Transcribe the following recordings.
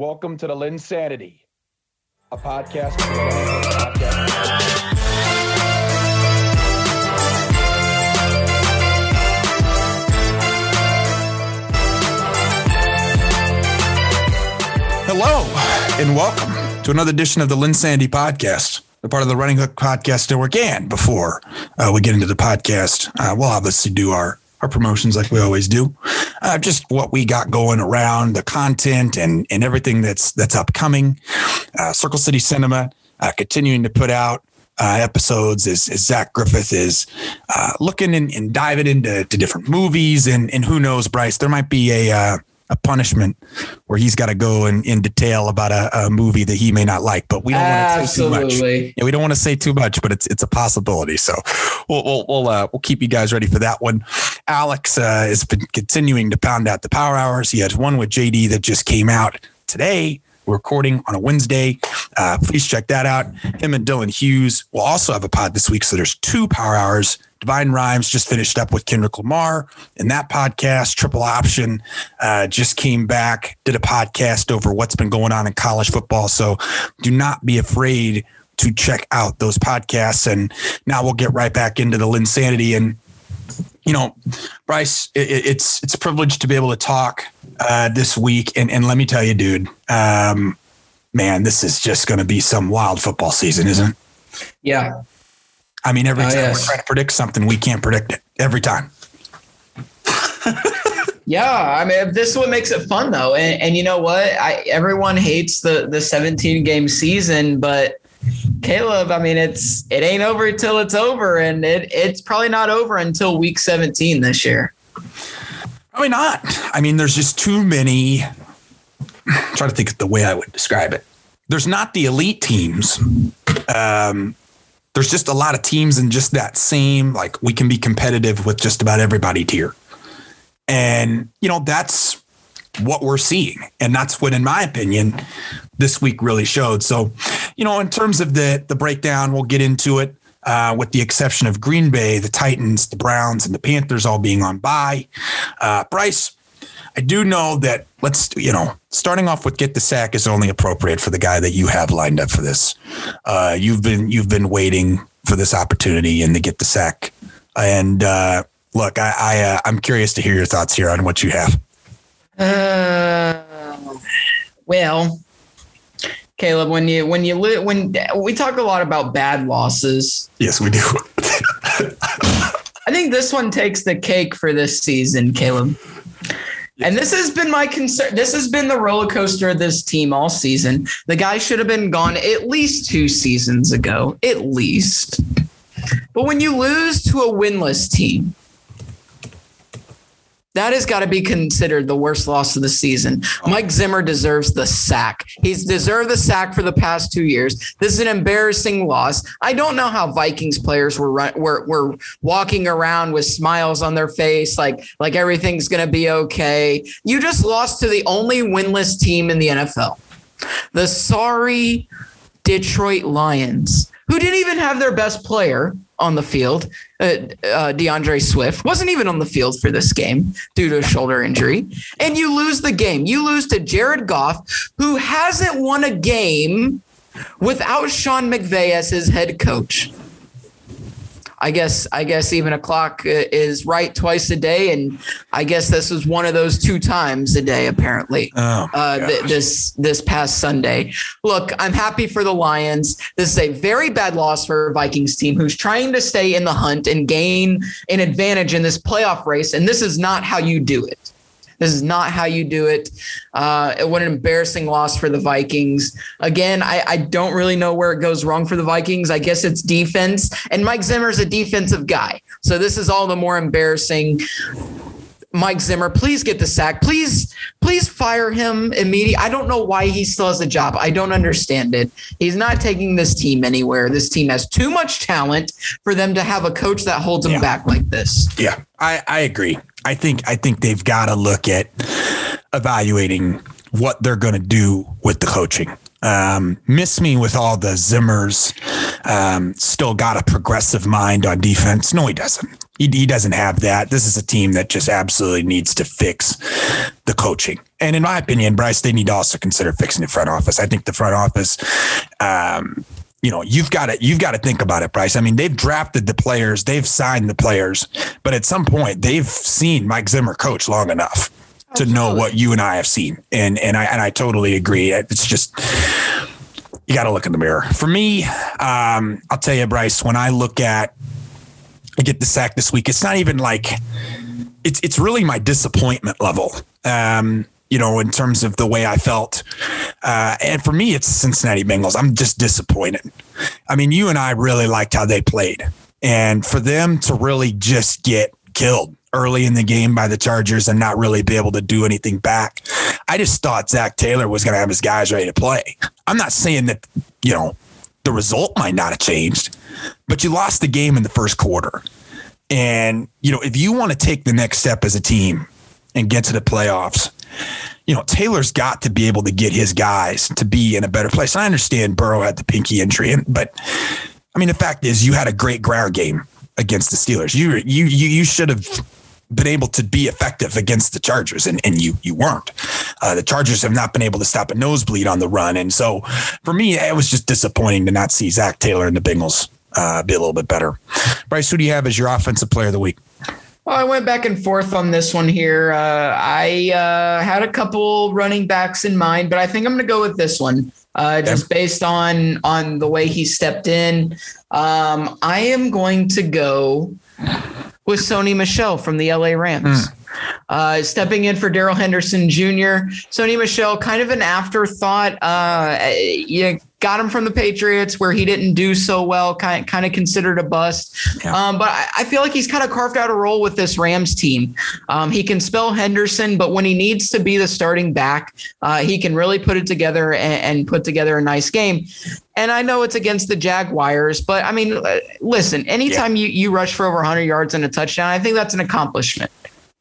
Welcome to the LynnSanity, a podcast. Hello and welcome to another edition of the LynnSanity podcast. The part of the Running Hook Podcast Network. And before uh, we get into the podcast, uh, we'll obviously do our our promotions like we always do. Uh, just what we got going around the content and and everything that's that's upcoming. Uh, Circle City Cinema uh, continuing to put out uh, episodes as, as Zach Griffith is uh, looking and, and diving into to different movies and and who knows, Bryce, there might be a uh, a punishment where he's got to go in, in detail about a, a movie that he may not like, but we don't want to say too much. Yeah, we don't want to say too much, but it's it's a possibility. So we'll we'll we'll, uh, we'll keep you guys ready for that one. Alex uh, has been continuing to pound out the power hours. He has one with JD that just came out today. We're recording on a Wednesday. Uh, please check that out. Him and Dylan Hughes will also have a pod this week. So there's two power hours. Divine Rhymes just finished up with Kendrick Lamar in that podcast. Triple Option uh, just came back, did a podcast over what's been going on in college football. So do not be afraid to check out those podcasts. And now we'll get right back into the LynnSanity. And, you know, Bryce, it, it's it's a privilege to be able to talk uh, this week. And, and let me tell you, dude, um, man, this is just going to be some wild football season, isn't it? Yeah. I mean, every Oh, time yes. we're trying to predict something, we can't predict it every time. Yeah. I mean, this is what makes it fun though. And, and you know what? I everyone hates the the 17 game season, but Caleb, I mean, it's it ain't over till it's over, and it it's probably not over until week 17 this year. Probably not. I mean, there's just too many. I'm trying to think of the way I would describe it. There's not the elite teams. Um, there's just a lot of teams in just that same, like, we can be competitive with just about everybody tier. And, you know, that's what we're seeing. And that's what, in my opinion, this week really showed. So, you know, in terms of the the breakdown, we'll get into it. Uh, with the exception of Green Bay, the Titans, the Browns, and the Panthers all being on bye. Uh, Bryce, I do know that let's you know starting off with get the sack is only appropriate for the guy that you have lined up for this. Uh, you've been you've been waiting for this opportunity and to get the sack. And uh, look, I, I uh, I'm curious to hear your thoughts here on what you have. Uh, well, Caleb, when you when you li- when we talk a lot about bad losses, Yes, we do. I think this one takes the cake for this season, Caleb. And this has been my concern. This has been the roller coaster of this team all season. The guy should have been gone at least two seasons ago, at least. But when you lose to a winless team, that has got to be considered the worst loss of the season. Oh. Mike Zimmer deserves the sack. He's deserved the sack for the past two years. This is an embarrassing loss. I don't know how Vikings players were were were walking around with smiles on their face, like like everything's going to be okay. You just lost to the only winless team in the NFL, the sorry Detroit Lions, who didn't even have their best player on the field. Uh, uh, D'Andre Swift wasn't even on the field for this game due to a shoulder injury. And you lose the game. You lose to Jared Goff, who hasn't won a game without Sean McVay as his head coach. I guess I guess even a clock uh, is right twice a day, and I guess this was one of those two times a day. Apparently, Oh, uh, th- this this past Sunday. Look, I'm happy for the Lions. This is a very bad loss for a Vikings team who's trying to stay in the hunt and gain an advantage in this playoff race, and this is not how you do it. This is not how you do it. Uh, what an embarrassing loss for the Vikings. Again, I, I don't really know where it goes wrong for the Vikings. I guess it's defense, and Mike Zimmer's a defensive guy, so this is all the more embarrassing. Mike Zimmer, please get the sack. Please, please fire him immediately. I don't know why he still has a job. I don't understand it. He's not taking this team anywhere. This team has too much talent for them to have a coach that holds them Yeah. back like this. Yeah, I, I agree. I think I think they've got to look at evaluating what they're going to do with the coaching. Um, miss me with all the Zimmers. Um, still got a progressive mind on defense. No, he doesn't. He, he doesn't have that. This is a team that just absolutely needs to fix the coaching. And in my opinion, Bryce, they need to also consider fixing the front office. I think the front office, um, you know, you've got to you've got to think about it, Bryce. I mean, they've drafted the players, they've signed the players, but at some point, they've seen Mike Zimmer coach long enough to know what you and I have seen, and and I and I totally agree. It's just you got to look in the mirror. For me, um, I'll tell you, Bryce, when I look at I get the sack this week, it's not even like it's it's really my disappointment level. Um, you know, in terms of the way I felt. Uh, and for me, it's Cincinnati Bengals. I'm just disappointed. I mean, you and I really liked how they played. And for them to really just get killed early in the game by the Chargers and not really be able to do anything back, I just thought Zac Taylor was going to have his guys ready to play. I'm not saying that, you know, the result might not have changed, but you lost the game in the first quarter. And, you know, if you want to take the next step as a team and get to the playoffs, you know, Taylor's got to be able to get his guys to be in a better place. I understand Burrow had the pinky injury, but I mean, the fact is, you had a great ground game against the Steelers. You you you you should have been able to be effective against the Chargers, and, and you you weren't. Uh, the Chargers have not been able to stop a nosebleed on the run, and so for me, it was just disappointing to not see Zac Taylor and the Bengals uh, be a little bit better. Bryce, who do you have as your offensive player of the week? Well, I went back and forth on this one here. Uh, I uh, had a couple running backs in mind, but I think I'm going to go with this one, uh, just based on on the way he stepped in. Um, I am going to go with Sony Michel from the LA Rams. Mm. Uh, stepping in for Darrell Henderson Jr. Sony Michel, kind of an afterthought. Uh, you got him from the Patriots where he didn't do so well, kind kind of considered a bust. Yeah. Um, but I, I, feel like he's kind of carved out a role with this Rams team. Um, he can spell Henderson, but when he needs to be the starting back, uh, he can really put it together and, and, put together a nice game. And I know it's against the Jaguars, but I mean, uh, listen, anytime yeah. you, you rush for over 100 yards and a touchdown, I think that's an accomplishment.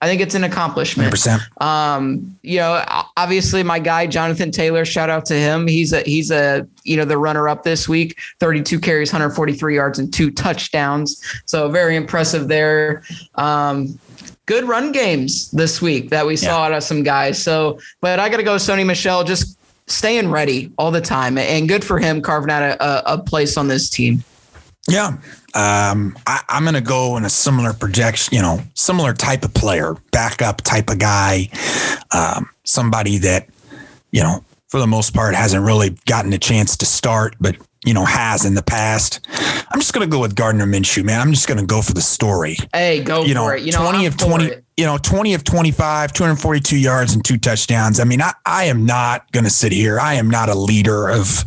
I think it's an accomplishment. 100%. Um, you know, obviously my guy Jonathan Taylor, shout out to him. He's a he's a you know the runner up this week, 32 carries, 143 yards, and two touchdowns. So very impressive there. Um, good run games this week that we yeah. saw out of some guys. So, but I got to go, Sony Michel. just staying ready all the time, and good for him carving out a, a place on this team. Yeah. Um, I, am going to go in a similar projection, you know, similar type of player, backup type of guy, um, somebody that, you know, for the most part hasn't really gotten a chance to start, but you know, has in the past. I'm just going to go with Gardner Minshew, man. I'm just going to go for the story. Hey, go you know, for it. You know, 20 I'm of 20, you know, 20 of 25, 242 yards and two touchdowns. I mean, I, I am not going to sit here. I am not a leader of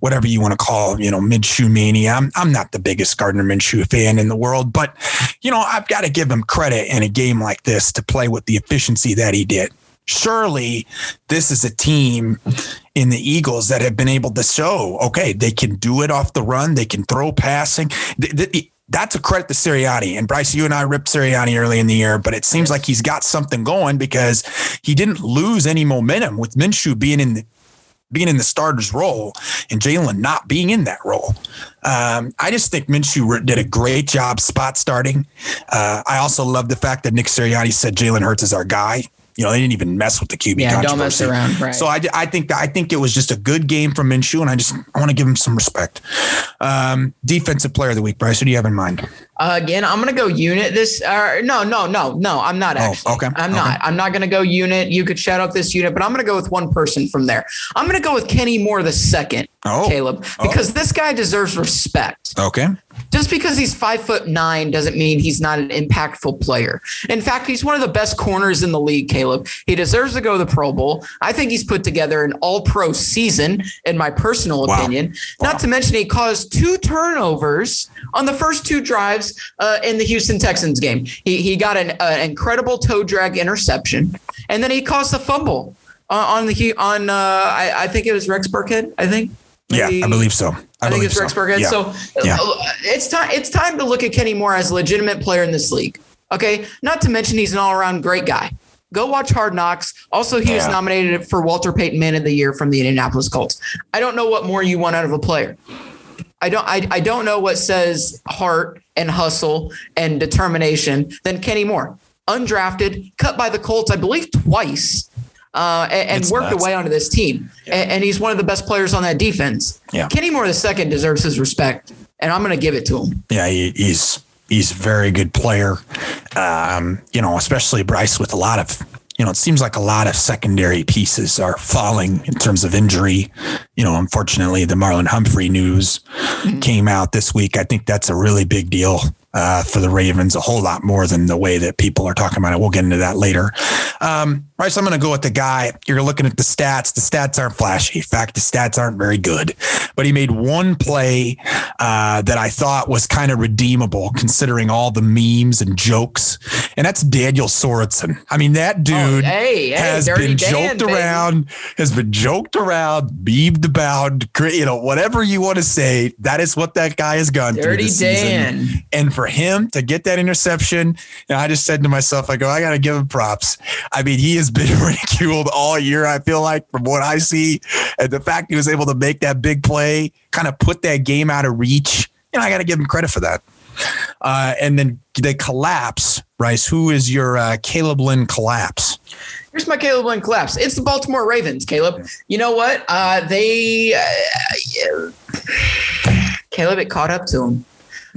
whatever you want to call, you know, Minshew mania. I'm, I'm not the biggest Gardner Minshew fan in the world, but, you know, I've got to give him credit in a game like this to play with the efficiency that he did surely this is a team in the Eagles that have been able to show, okay, they can do it off the run, they can throw passing. That's a credit to Sirianni. And Bryce, you and I ripped Sirianni early in the year, but it seems like he's got something going because he didn't lose any momentum with Minshew being in the being in the starter's role and Jalen not being in that role. Um, I just think Minshew did a great job spot starting. Uh, I also love the fact that Nick Sirianni said Jalen Hurts is our guy. You know, they didn't even mess with the QB yeah, don't mess around. Right. So I, I think that I think it was just a good game from Minshew, and I just I want to give him some respect. Um, defensive player of the week, Bryce. Who do you have in mind? Uh, again, I'm gonna go unit this. Uh, no, no, no, no. I'm not oh, actually. Oh, okay. I'm okay. not. I'm not gonna go unit. You could shout out this unit, but I'm gonna go with one person from there. I'm gonna go with Kenny Moore the second. Oh, Caleb, because oh. this guy deserves respect. Okay. Just because he's five foot nine doesn't mean he's not an impactful player. In fact, he's one of the best corners in the league, Caleb. He deserves to go to the Pro Bowl. I think he's put together an all pro season, in my personal wow. opinion. Wow. Not to mention, he caused two turnovers on the first two drives uh, in the Houston Texans game. He, he got an, uh, incredible toe drag interception, and then he caused a fumble uh, on the on uh, I, I, think it was Rex Burkhead. I think. Maybe, yeah, I believe so. I, I think it's Rex so. Burkhead. Yeah. So yeah. Uh, it's time. It's time to look at Kenny Moore as a legitimate player in this league. Okay, not to mention he's an all-around great guy. Go watch Hard Knocks. Also, he yeah. was nominated for Walter Payton Man of the Year from the Indianapolis Colts. I don't know what more you want out of a player. I don't I, I don't know what says heart and hustle and determination than Kenny Moore. Undrafted, cut by the Colts, I believe twice. Uh, and, and worked nuts. away onto this team. Yeah. And, and, he's one of the best players on that defense. Yeah. Kenny Moore the second deserves his respect, and I'm going to give it to him. Yeah, he, he's he's a very good player. Um, you know, especially Bryce with a lot of you know, it seems like a lot of secondary pieces are falling in terms of injury. You know, unfortunately, the Marlon Humphrey news mm-hmm. came out this week. I think that's a really big deal uh, for the Ravens, a whole lot more than the way that people are talking about it. We'll get into that later. Um, right, so I'm going to go with the guy. You're looking at the stats. The stats aren't flashy. In fact, the stats aren't very good. But he made one play uh, that I thought was kind of redeemable, considering all the memes and jokes. And that's Daniel Sorensen. I mean, that oh, dude oh, hey, hey, has been Dan, joked baby. around, has been joked around, beamed about, you know, whatever you want to say. That is what that guy has gone Dirty through this Dan. season. And for him to get that interception, and I just said to myself, I go, I got to give him props. I mean, he has been ridiculed all year, I feel like, from what I see. And the fact he was able to make that big play, kind of put that game out of reach, you know, I got to give him credit for that. Uh, and then they collapse, Rice, Who is your uh, Caleb Lynn collapse? Here's my Caleb Lynn collapse. It's the Baltimore Ravens, Caleb. You know what? Uh, they, uh, Caleb, it caught up to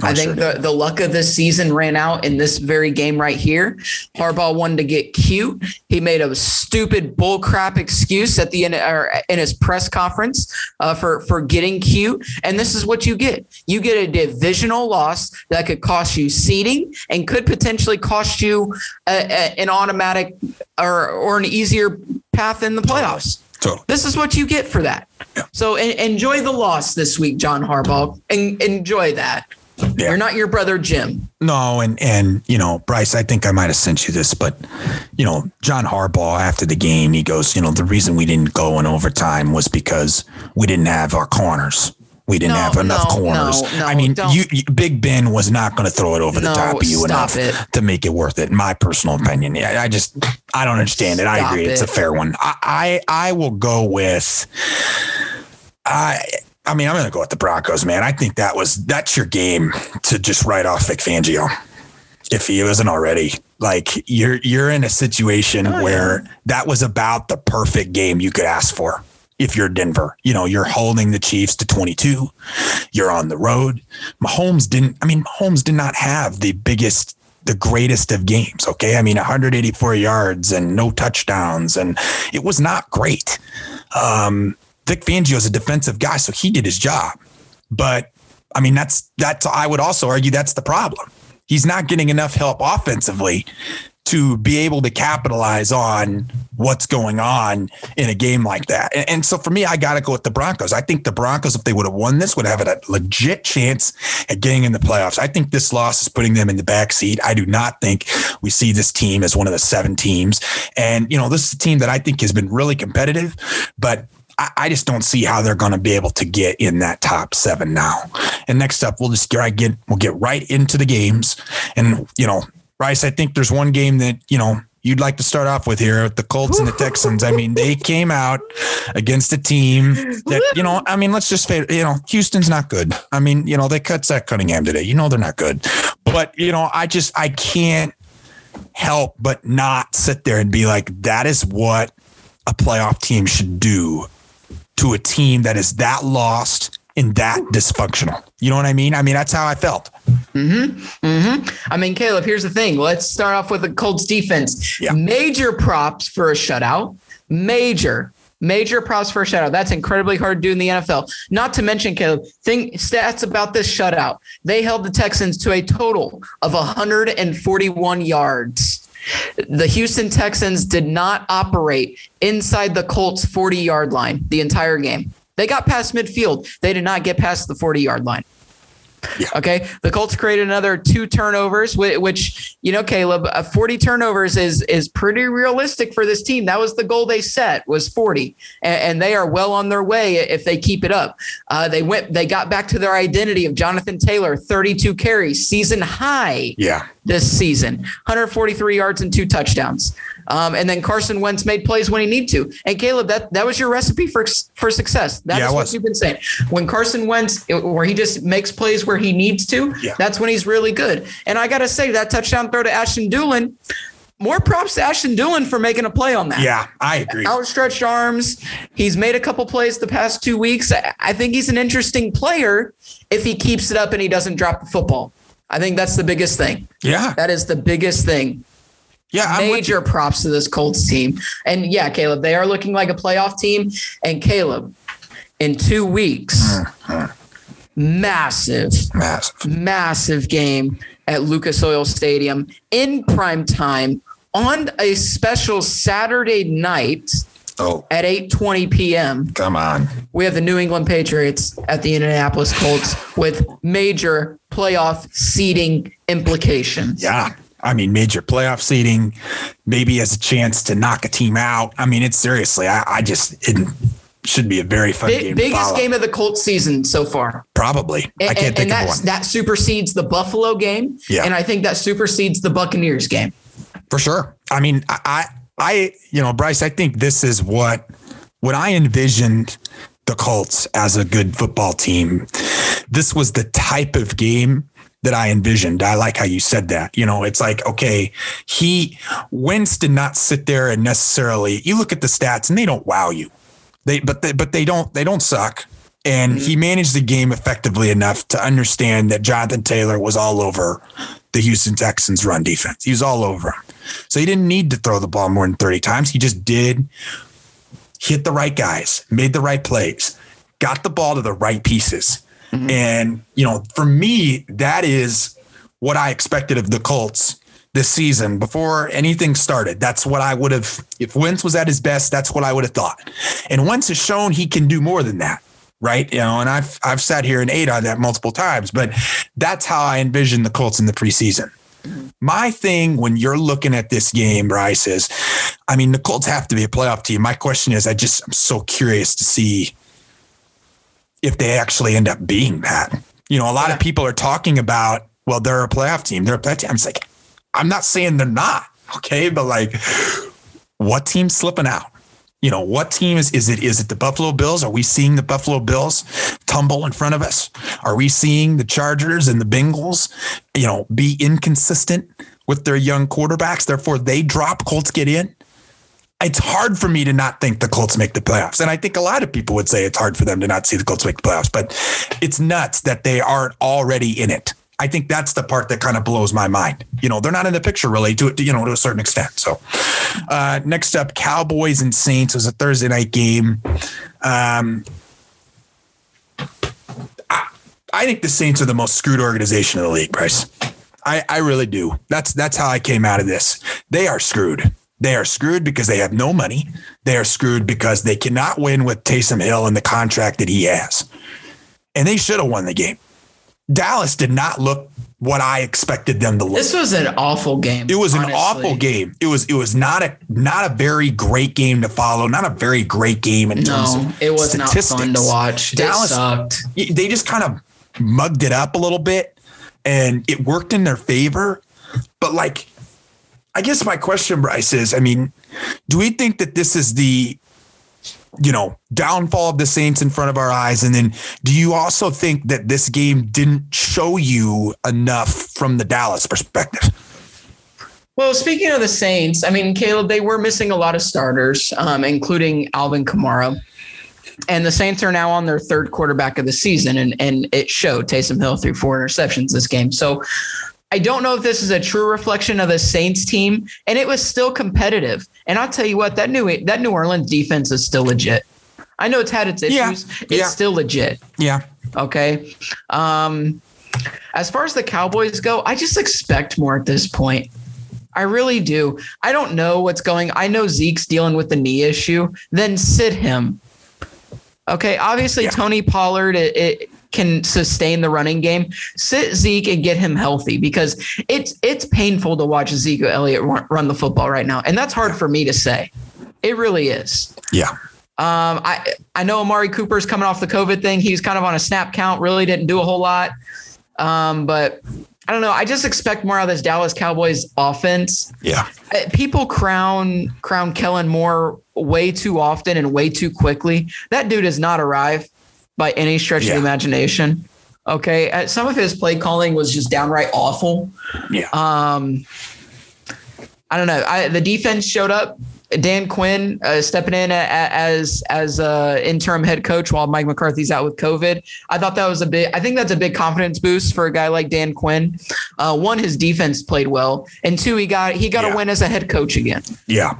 I think the, the luck of this season ran out in this very game right here. Harbaugh wanted to get cute. He made a stupid bullcrap excuse at the end or in his press conference uh, for for getting cute. And this is what you get: you get a divisional loss that could cost you seeding and could potentially cost you a, a, an automatic or or an easier path in the playoffs. Totally. This is what you get for that. Yeah. So en- enjoy the loss this week, John Harbaugh, and enjoy that. Yeah. You're not your brother Jim. No, and and you know, Bryce, I think I might have sent you this, but you know, John Harbaugh after the game, he goes, you know, the reason we didn't go in overtime was because we didn't have our corners. We didn't no, have enough no, corners. No, I mean, you, you, Big Ben was not going to throw it over the top of you enough it. to make it worth it. In my personal opinion, yeah, I just I don't understand it. I agree, it. it's a fair one. I, I I will go with I I mean, I'm going to go with the Broncos, man. I think that was that's your game to just write off Vic Fangio if he wasn't already. Like you're you're in a situation oh, where yeah. that was about the perfect game you could ask for. If you're Denver, you know, you're holding the Chiefs to 22. You're on the road. Mahomes didn't I mean, Mahomes did not have the biggest the greatest of games, okay? I mean, 184 yards and no touchdowns and it was not great. Um Vic Fangio is a defensive guy, so he did his job. But I mean, that's that's I would also argue that's the problem. He's not getting enough help offensively to be able to capitalize on what's going on in a game like that. And, and so for me, I got to go with the Broncos. I think the Broncos, if they would have won this, would have had a legit chance at getting in the playoffs. I think this loss is putting them in the back seat. I do not think we see this team as one of the seven teams. And, you know, this is a team that I think has been really competitive, but I, just don't see how they're going to be able to get in that top seven now. And next up, we'll just get we'll get right into the games. And you know, Bryce, I think there's one game that you know you'd like to start off with here with the Colts and the Texans. I mean, they came out against a team that, you know, I mean, let's just say, you know, Houston's not good. I mean, you know, they cut Zach Cunningham today. You know, they're not good. But, you know, I just, I can't help but not sit there and be like, that is what a playoff team should do to a team that is that lost and that dysfunctional. You know what I mean? I mean, that's how I felt. Mm-hmm. Mm-hmm. I mean, Caleb, here's the thing. Let's start off with the Colts defense. Yeah. Major props for a shutout. Major. Major props for a shutout. That's incredibly hard to do in the NFL. Not to mention, Caleb, think stats about this shutout. They held the Texans to a total of 141 yards. The Houston Texans did not operate inside the Colts 40 yard line the entire game. They got past midfield. They did not get past the 40 yard line. Yeah. Okay. The Colts created another two turnovers, which, you know, Caleb, uh, 40 turnovers is is pretty realistic for this team. That was the goal they set was 40, and, and they are well on their way if they keep it up. Uh, they went, they got back to their identity of Jonathan Taylor, 32 carries, season high. Yeah. This season, 143 yards and two touchdowns. Um, and then Carson Wentz made plays when he need to. And Caleb, that that was your recipe for for success. That Yeah, is what you've been saying. When Carson Wentz, where he just makes plays where he needs to, Yeah. that's when he's really good. And I gotta say that touchdown throw to Ashton Dulin. More props to Ashton Dulin for making a play on that Yeah, I agree. outstretched arms. He's made a couple plays the past two weeks. I think he's an interesting player if he keeps it up and he doesn't drop the football. I think that's the biggest thing. Yeah, That is the biggest thing. Yeah. Major props to this Colts team. And yeah, Caleb, they are looking like a playoff team. And Caleb, in two weeks, massive, massive. massive game at Lucas Oil Stadium in prime time on a special Saturday night Oh, at 8:20 p.m. come on. We have the New England Patriots at the Indianapolis Colts with major playoff seeding implications. Yeah. I mean, major playoff seeding, maybe has a chance to knock a team out. I mean, it's seriously, I, I just, it should be a very fun Big, game. biggest game of the Colts season so far. Probably. I And, can't and think of that's, one. that supersedes the Buffalo game. Yeah. And I think that supersedes the Buccaneers game. For sure. I mean, I, I, I, you know, Bryce, I think this is what, when I envisioned the Colts as a good football team, this was the type of game that I envisioned. I like how you said that. You know, it's like, okay, he, Wentz did not sit there and necessarily, you look at the stats and they don't wow you. They, but they, but they don't, they don't suck. And mm-hmm. he managed the game effectively enough to understand that Jonathan Taylor was all over the Houston Texans run defense. He was all over him. So he didn't need to throw the ball more than 30 times. He just did hit the right guys, made the right plays, got the ball to the right pieces. Mm-hmm. And, you know, for me, that is what I expected of the Colts this season before anything started. That's what I would have, if Wentz was at his best, that's what I would have thought. And Wentz has shown he can do more than that. Right. You know, and I've I've sat here and ate on that multiple times, but that's how I envision the Colts in the preseason. Mm-hmm. My thing when you're looking at this game, Bryce, is I mean, the Colts have to be a playoff team. My question is, I just I'm so curious to see if they actually end up being that. You know, a lot Yeah. of people are talking about, well, they're a playoff team. They're a playoff team. I'm like, I'm not saying they're not, okay, but like, what team's slipping out? You know, what team is is it? Is it the Buffalo Bills? Are we seeing the Buffalo Bills tumble in front of us? Are we seeing the Chargers and the Bengals, you know, be inconsistent with their young quarterbacks? Therefore, they drop, Colts get in. It's hard for me to not think the Colts make the playoffs. And I think a lot of people would say it's hard for them to not see the Colts make the playoffs, but it's nuts that they aren't already in it. I think that's the part that kind of blows my mind. You know, they're not in the picture really to you know to a certain extent. So uh, next up, Cowboys and Saints was a Thursday night game. Um, I, I think the Saints are the most screwed organization in the league, Bryce. I, I really do. That's that's how I came out of this. They are screwed. They are screwed because they have no money. They are screwed because they cannot win with Taysom Hill and the contract that he has. And they should have won the game. Dallas did not look what I expected them to look. This was an awful game. It was an awful game. It was it was not a not a very great game to follow. Not a very great game in terms No, of it was not fun to watch. Dallas- it sucked. They just kind of mugged it up a little bit, and it worked in their favor. But like, I guess my question, Bryce, is: I mean, do we think that this is the you know, downfall of the Saints in front of our eyes? And then do you also think that this game didn't show you enough from the Dallas perspective? Well, speaking of the Saints, I mean, Caleb, they were missing a lot of starters, um, including Alvin Kamara. And the Saints are now on their third quarterback of the season, and, and it showed. Taysom Hill threw four interceptions this game. So I don't know if this is a true reflection of the Saints team, and it was still competitive. And I'll tell you what, that New that New Orleans defense is still legit. I know it's had its issues. Yeah, It's yeah. still legit. Yeah. Okay. Um, as far as the Cowboys go, I just expect more at this point. I really do. I don't know what's going. I know Zeke's dealing with the knee issue. Then sit him. Okay. Obviously, Yeah. Tony Pollard it, it can sustain the running game. Sit Zeke and get him healthy because it's it's painful to watch Zeke Elliott run, run the football right now, and that's hard for me to say. It really is. Yeah. Um, I I know Amari Cooper's coming off the COVID thing. He's kind of on a snap count. Really didn't do a whole lot. Um, but I don't know. I just expect more out of this Dallas Cowboys offense. Yeah. Uh, People crown crown Kellen Moore way too often and way too quickly. That dude does not arrive by any stretch of the imagination. Okay, Uh, some of his play calling was just downright awful. Yeah. Um, I don't know. I, the defense showed up. Dan Quinn uh, stepping in as as uh, interim head coach while Mike McCarthy's out with COVID. I thought that was a big. I think that's a big confidence boost for a guy like Dan Quinn. Uh, one, his defense played well, and two, he got he got Yeah. a win as a head coach again, yeah.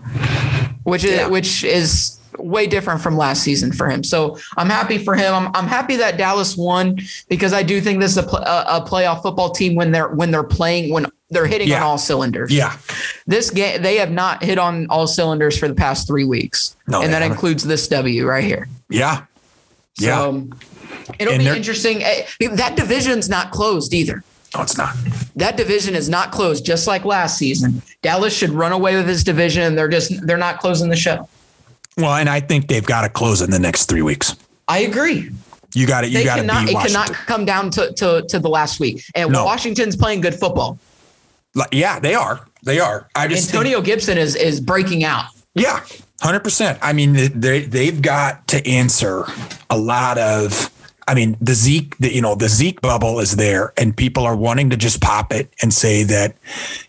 which is Yeah. which is way different from last season for him. So I'm happy for him. I'm, I'm happy that Dallas won because I do think this is a, pl- a, a playoff football team when they're when they're playing when they're hitting on all cylinders Yeah. this game they have not hit on all cylinders for the past three weeks No, and that haven't. includes this w right here Yeah. so Yeah. it'll And be interesting Eh, that division's not closed either No, it's not. that division is not closed just like last season dallas should run away with this division they're just they're not closing the show Well, and I think they've got to close in the next three weeks. i agree You got it. you got to it cannot come down to, to to the last week and No. washington's playing good football Like, yeah, they are. They are. I just think- antonio gibson is is breaking out Yeah, hundred percent. I mean, they they've got to answer a lot of. I mean, the Zeke, the, you know, the Zeke bubble is there, and people are wanting to just pop it and say that,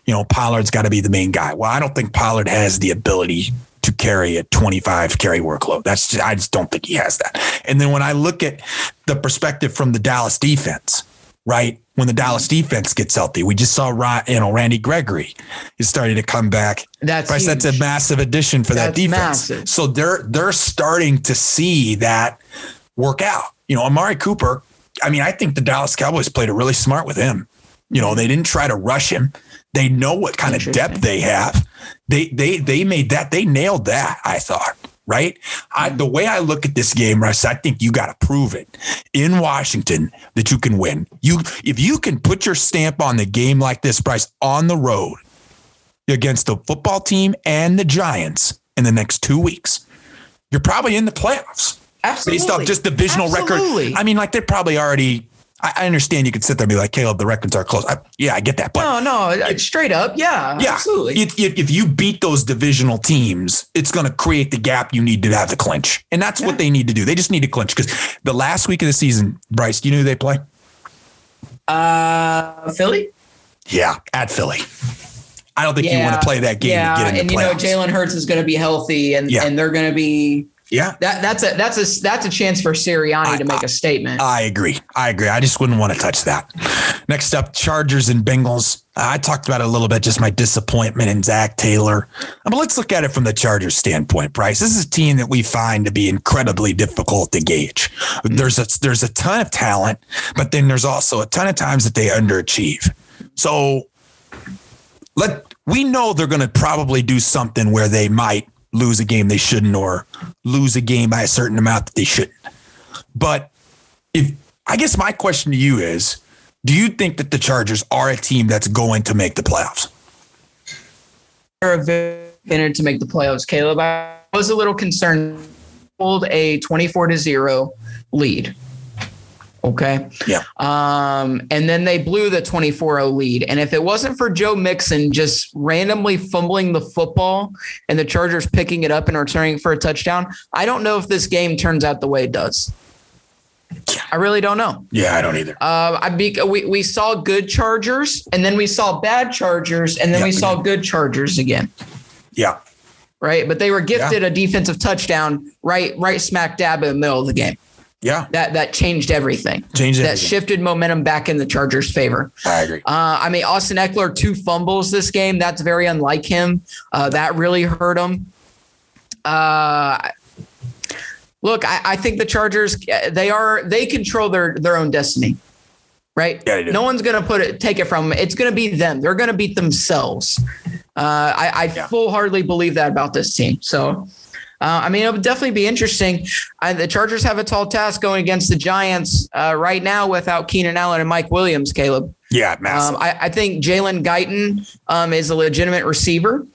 you know, Pollard's got to be the main guy. Well, I don't think Pollard has the ability to carry a 25 carry workload. That's just, I just don't think he has that. And then when I look at the perspective from the Dallas defense, right? When the Dallas mm-hmm. defense gets healthy, we just saw you know Randy Gregory is starting to come back. That's Bryce, that's a massive addition for that defense. massive. So they're they're starting to see that work out. You know, Amari Cooper. I mean, I think the Dallas Cowboys played it really smart with him. You know, they didn't try to rush him. They know what kind of depth they have. They they they made that. They nailed that. I thought. Right. I, mm-hmm. the way I look at this game, Russ, I think you got to prove it in Washington that you can win. You if you can put your stamp on the game like this, Bryce, on the road against the football team and the Giants in the next two weeks, you're probably in the playoffs Absolutely. based off just divisional Absolutely. record. I mean, like they're probably already. I, understand you could sit there and be like, Caleb, the records are close. I, yeah, I get that, but no, no, uh, straight up. Yeah, yeah, absolutely. If, if, if you beat those divisional teams, it's going to create the gap you need to have the clinch, and that's Yeah. what they need to do. They just need to clinch because the last week of the season, Bryce, do you know who they play? Uh, Philly. Yeah, at Philly. I don't think you want to play that game Yeah, to get in and you know. Jalen Hurts is going to be healthy, and Yeah. and they're going to be yeah, that. That's a that's a that's a chance for Sirianni I- to make a statement. I agree. I agree. I just wouldn't want to touch that. Next up, Chargers and Bengals. I talked about it a little bit, just my disappointment in Zac Taylor. Uh, but let's look at it from the Chargers standpoint, Bryce. This is a team that we find to be incredibly difficult to gauge. There's a there's a ton of talent, but then there's also a ton of times that they underachieve. So let we know they're going to probably do something where they might lose a game they shouldn't or lose a game by a certain amount that they shouldn't. But if I guess my question to you is, do you think that the Chargers are a team that's going to make the playoffs? They're a very to make the playoffs. Caleb, I was a little concerned. Hold a twenty-four to zero lead. Okay. Yeah. Um, and then they blew the 24-0 lead. And if it wasn't for Joe Mixon just randomly fumbling the football and the Chargers picking it up and returning for a touchdown, I don't know if this game turns out the way it does. I really don't know. Yeah, I don't either. Uh, I be, we we saw good Chargers, and then we saw bad Chargers, and then Yeah, we saw good Chargers again. Yeah. Right, but they were gifted a defensive touchdown right right smack dab in the middle of the game. Yeah. That that changed everything. Change That it. shifted momentum back in the Chargers' favor. I agree. Uh, I mean, Austin Ekeler two fumbles this game. That's very unlike him. Uh, that really hurt him. Uh, look, I, I think the Chargers they are they control their their own destiny, right? Yeah. No one's gonna put it take it from them. It's gonna be them. They're gonna beat themselves. Uh, I, I Yeah. full heartedly believe that about this team. So. Uh, I mean, it would definitely be interesting. Uh, the Chargers have a tall task going against the Giants uh, right now without Keenan Allen and Mike Williams, Caleb. Yeah, massive. Um, I, I think Jalen Guyton um, is a legitimate receiver.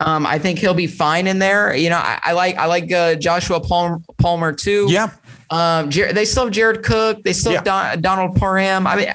Um, I think he'll be fine in there. You know, I, I like I like uh, Joshua Palmer, Palmer too. yeah. Um, Jer- they still have Jared Cook. They still Yeah. have Don- Donald Parham. I mean,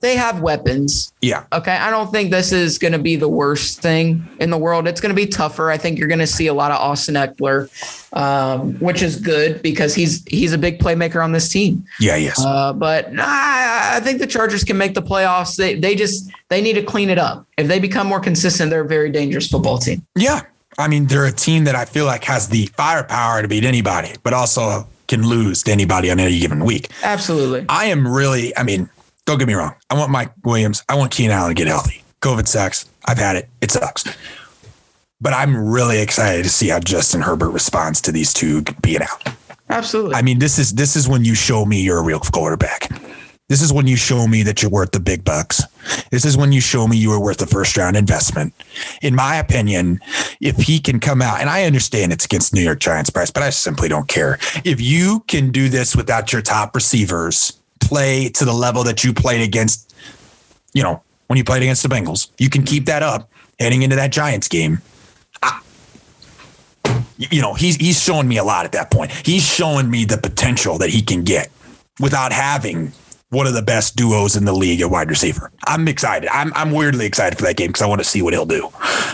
they have weapons. Yeah. Okay. I don't think this is going to be the worst thing in the world. It's going to be tougher. I think you're going to see a lot of Austin Ekeler, um, which is good because he's he's a big playmaker on this team. Yeah, yes. Uh, but nah, I think the Chargers can make the playoffs. They they just they need to clean it up. If they become more consistent, they're a very dangerous football team. yeah. I mean, they're a team that I feel like has the firepower to beat anybody, but also can lose to anybody on any given week. Absolutely. I am really, I mean, don't get me wrong. I want Mike Williams. I want Keenan Allen to get healthy. COVID sucks. I've had it. It sucks. But I'm really excited to see how Justin Herbert responds to these two being out. Absolutely. I mean, this is this is when you show me you're a real quarterback. This is when you show me that you're worth the big bucks. This is when you show me you are worth the first round investment. In my opinion, if he can come out, and I understand it's against New York Giants price, but I simply don't care. If you can do this without your top receivers, play to the level that you played against, you know, when you played against the Bengals, you can keep that up heading into that Giants game. I- you know, he's he's showing me a lot at that point. He's showing me the potential that he can get without having one of the best duos in the league at wide receiver. I'm excited. I'm I'm weirdly excited for that game because I want to see what he'll do.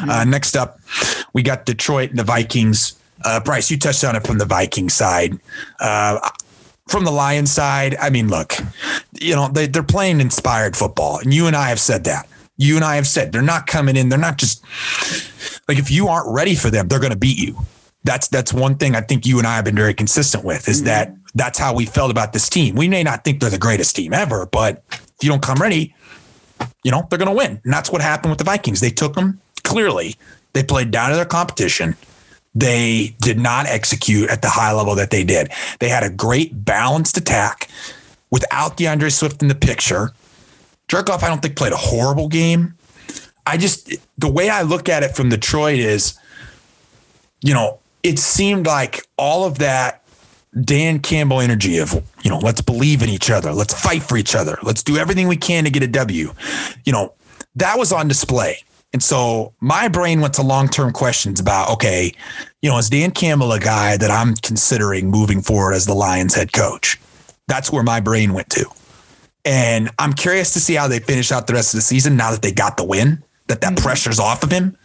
Uh, next up, we got Detroit and the Vikings. Uh, Bryce, you touched on it from the Viking side. Uh, from the Lions side, I mean, look, you know, they, they're playing inspired football. And you and I have said that. You and I have said they're not coming in. They're not just like if you aren't ready for them, they're going to beat you. That's that's one thing I think you and I have been very consistent with is that that's how we felt about this team. We may not think they're the greatest team ever, but if you don't come ready, you know, they're going to win. And that's what happened with the Vikings. They took them clearly. They played down to their competition. They did not execute at the high level that they did. They had a great balanced attack without D'Andre Swift in the picture. Jared Goff, I don't think played a horrible game. I just the way I look at it from Detroit is, you know, it seemed like all of that Dan Campbell energy of, you know, let's believe in each other, let's fight for each other, let's do everything we can to get a W. You know, that was on display. And so my brain went to long term questions about, okay, you know, is Dan Campbell a guy that I'm considering moving forward as the Lions head coach? That's where my brain went to. And I'm curious to see how they finish out the rest of the season now that they got the win, that that pressure's off of him.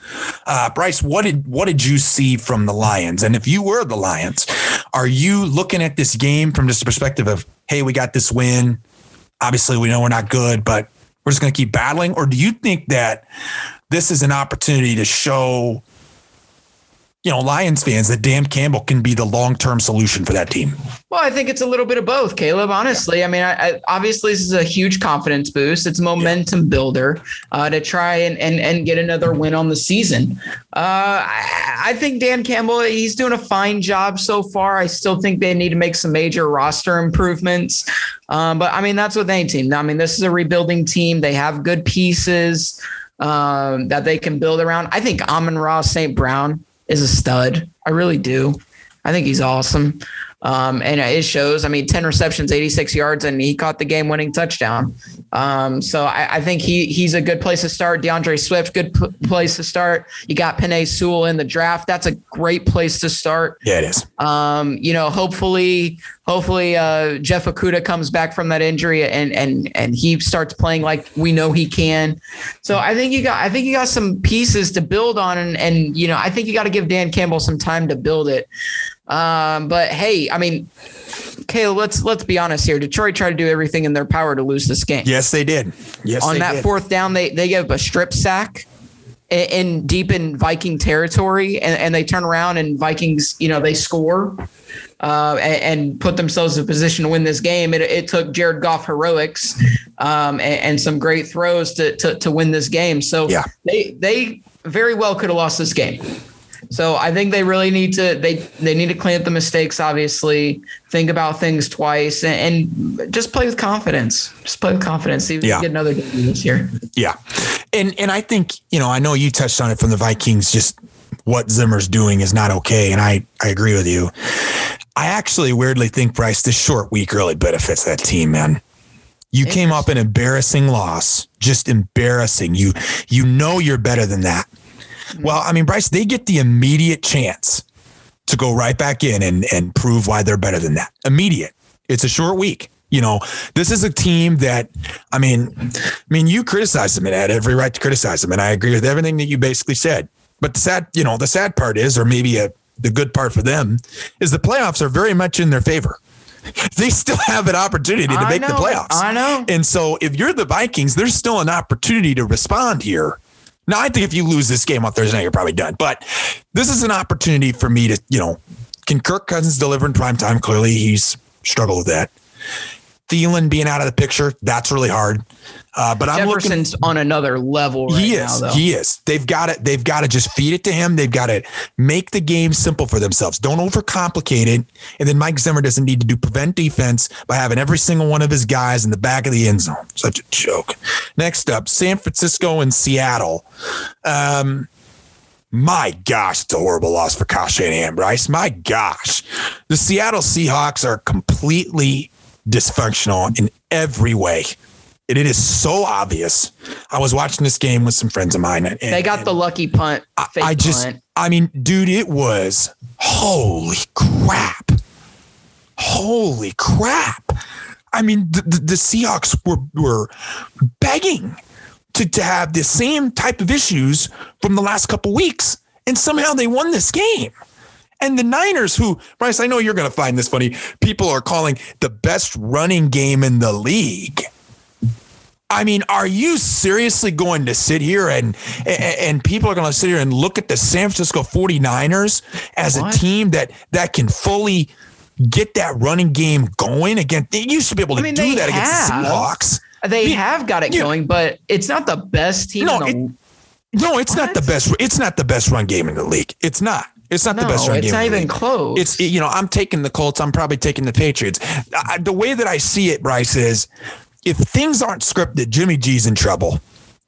Uh, Bryce, what did what did you see from the Lions? And if you were the Lions, are you looking at this game from just the perspective of, hey, we got this win. Obviously, we know we're not good, but we're just going to keep battling? Or do you think that this is an opportunity to show, you know, Lions fans that Dan Campbell can be the long term solution for that team? Well, I think it's a little bit of both, Caleb. Honestly, I mean, I, I, obviously this is a huge confidence boost. It's a momentum builder uh, to try and, and and get another win on the season. Uh, I, I think Dan Campbell he's doing a fine job so far. I still think they need to make some major roster improvements. Um, but I mean, that's with any team. I mean, this is a rebuilding team. They have good pieces um, that they can build around. I think Amon-Ra St. Brown is a stud. I really do. I think he's awesome. Um, and it shows, I mean, 10 receptions, 86 yards, and he caught the game winning touchdown. Um, so I, I, think he he's a good place to start. D'Andre Swift, good p- place to start. You got Penei Sewell in the draft. That's a great place to start. Yeah, it is. Um, you know, hopefully, hopefully uh, Jeff Okudah comes back from that injury and and and he starts playing like we know he can. So I think you got I think you got some pieces to build on and and you know I think you got to give Dan Campbell some time to build it. Um, but hey, I mean, Caleb, let's let's be honest here. Detroit tried to do everything in their power to lose this game. Yes, they did. Yes, On that did. fourth down, they they gave up a strip sack in, in deep in Viking territory, and, and they turn around and Vikings, you know, they score uh, and, and put themselves in a position to win this game. It, it took Jared Goff heroics um, and, and some great throws to, to to win this game. So Yeah. they they very well could have lost this game. So I think they really need to they they need to clean up the mistakes. Obviously, think about things twice and, and just play with confidence. Just play with confidence. See if Yeah. you get another game this year. Yeah. And and I think, you know, I know you touched on it from the Vikings, just what Zimmer's doing is not okay. And I, I agree with you. I actually weirdly think, Bryce, this short week really benefits that team, man. You came up an embarrassing loss, just embarrassing. You you know you're better than that. Mm-hmm. Well, I mean, Bryce, they get the immediate chance to go right back in and and prove why they're better than that. Immediate. It's a short week. You know, this is a team that, I mean, I mean, you criticize them and had every right to criticize them, and I agree with everything that you basically said. But the sad, you know, the sad part is, or maybe a, the good part for them, is the playoffs are very much in their favor. They still have an opportunity to I make the playoffs. I know. And so if you're the Vikings, there's still an opportunity to respond here. Now, I think if you lose this game on Thursday night, you're probably done. But this is an opportunity for me to, you know, can Kirk Cousins deliver in prime time? Clearly, he's struggled with that. Thielen being out of the picture, that's really hard. Uh, but I'm looking. Jefferson's on another level right He is. though. He is. They've got it. They've got to just feed it to him. They've got to make the game simple for themselves. Don't overcomplicate it. And then Mike Zimmer doesn't need to do prevent defense by having every single one of his guys in the back of the end zone. Such a joke. Next up, San Francisco and Seattle. Um, my gosh, it's a horrible loss for Kyle Shanahan, Bryce. My gosh. The Seattle Seahawks are completely dysfunctional in every way. And it is so obvious. I was watching this game with some friends of mine. And, They got the lucky punt. I, I just, punt. I mean, dude, it was holy crap. Holy crap. I mean, the, the, the Seahawks were, were begging to, to have the same type of issues from the last couple weeks. And somehow they won this game. And the Niners, who, Bryce, I know you're going to find this funny, people are calling the best running game in the league. I mean, are you seriously going to sit here and and, people are going to sit here and look at the San Francisco 49ers as What? a team that that can fully get that running game going again? They used to be able to I mean, do that against the. Seahawks. They Yeah. have got it going, but it's not the best team. No, in the, No, it's not the best. It's not the best run game in the league. It's not. It's not no, the best run it's game. not even league. close. It's you know I'm taking the Colts. I'm probably taking the Patriots. I, the way that I see it, Bryce, is if things aren't scripted, Jimmy G's in trouble.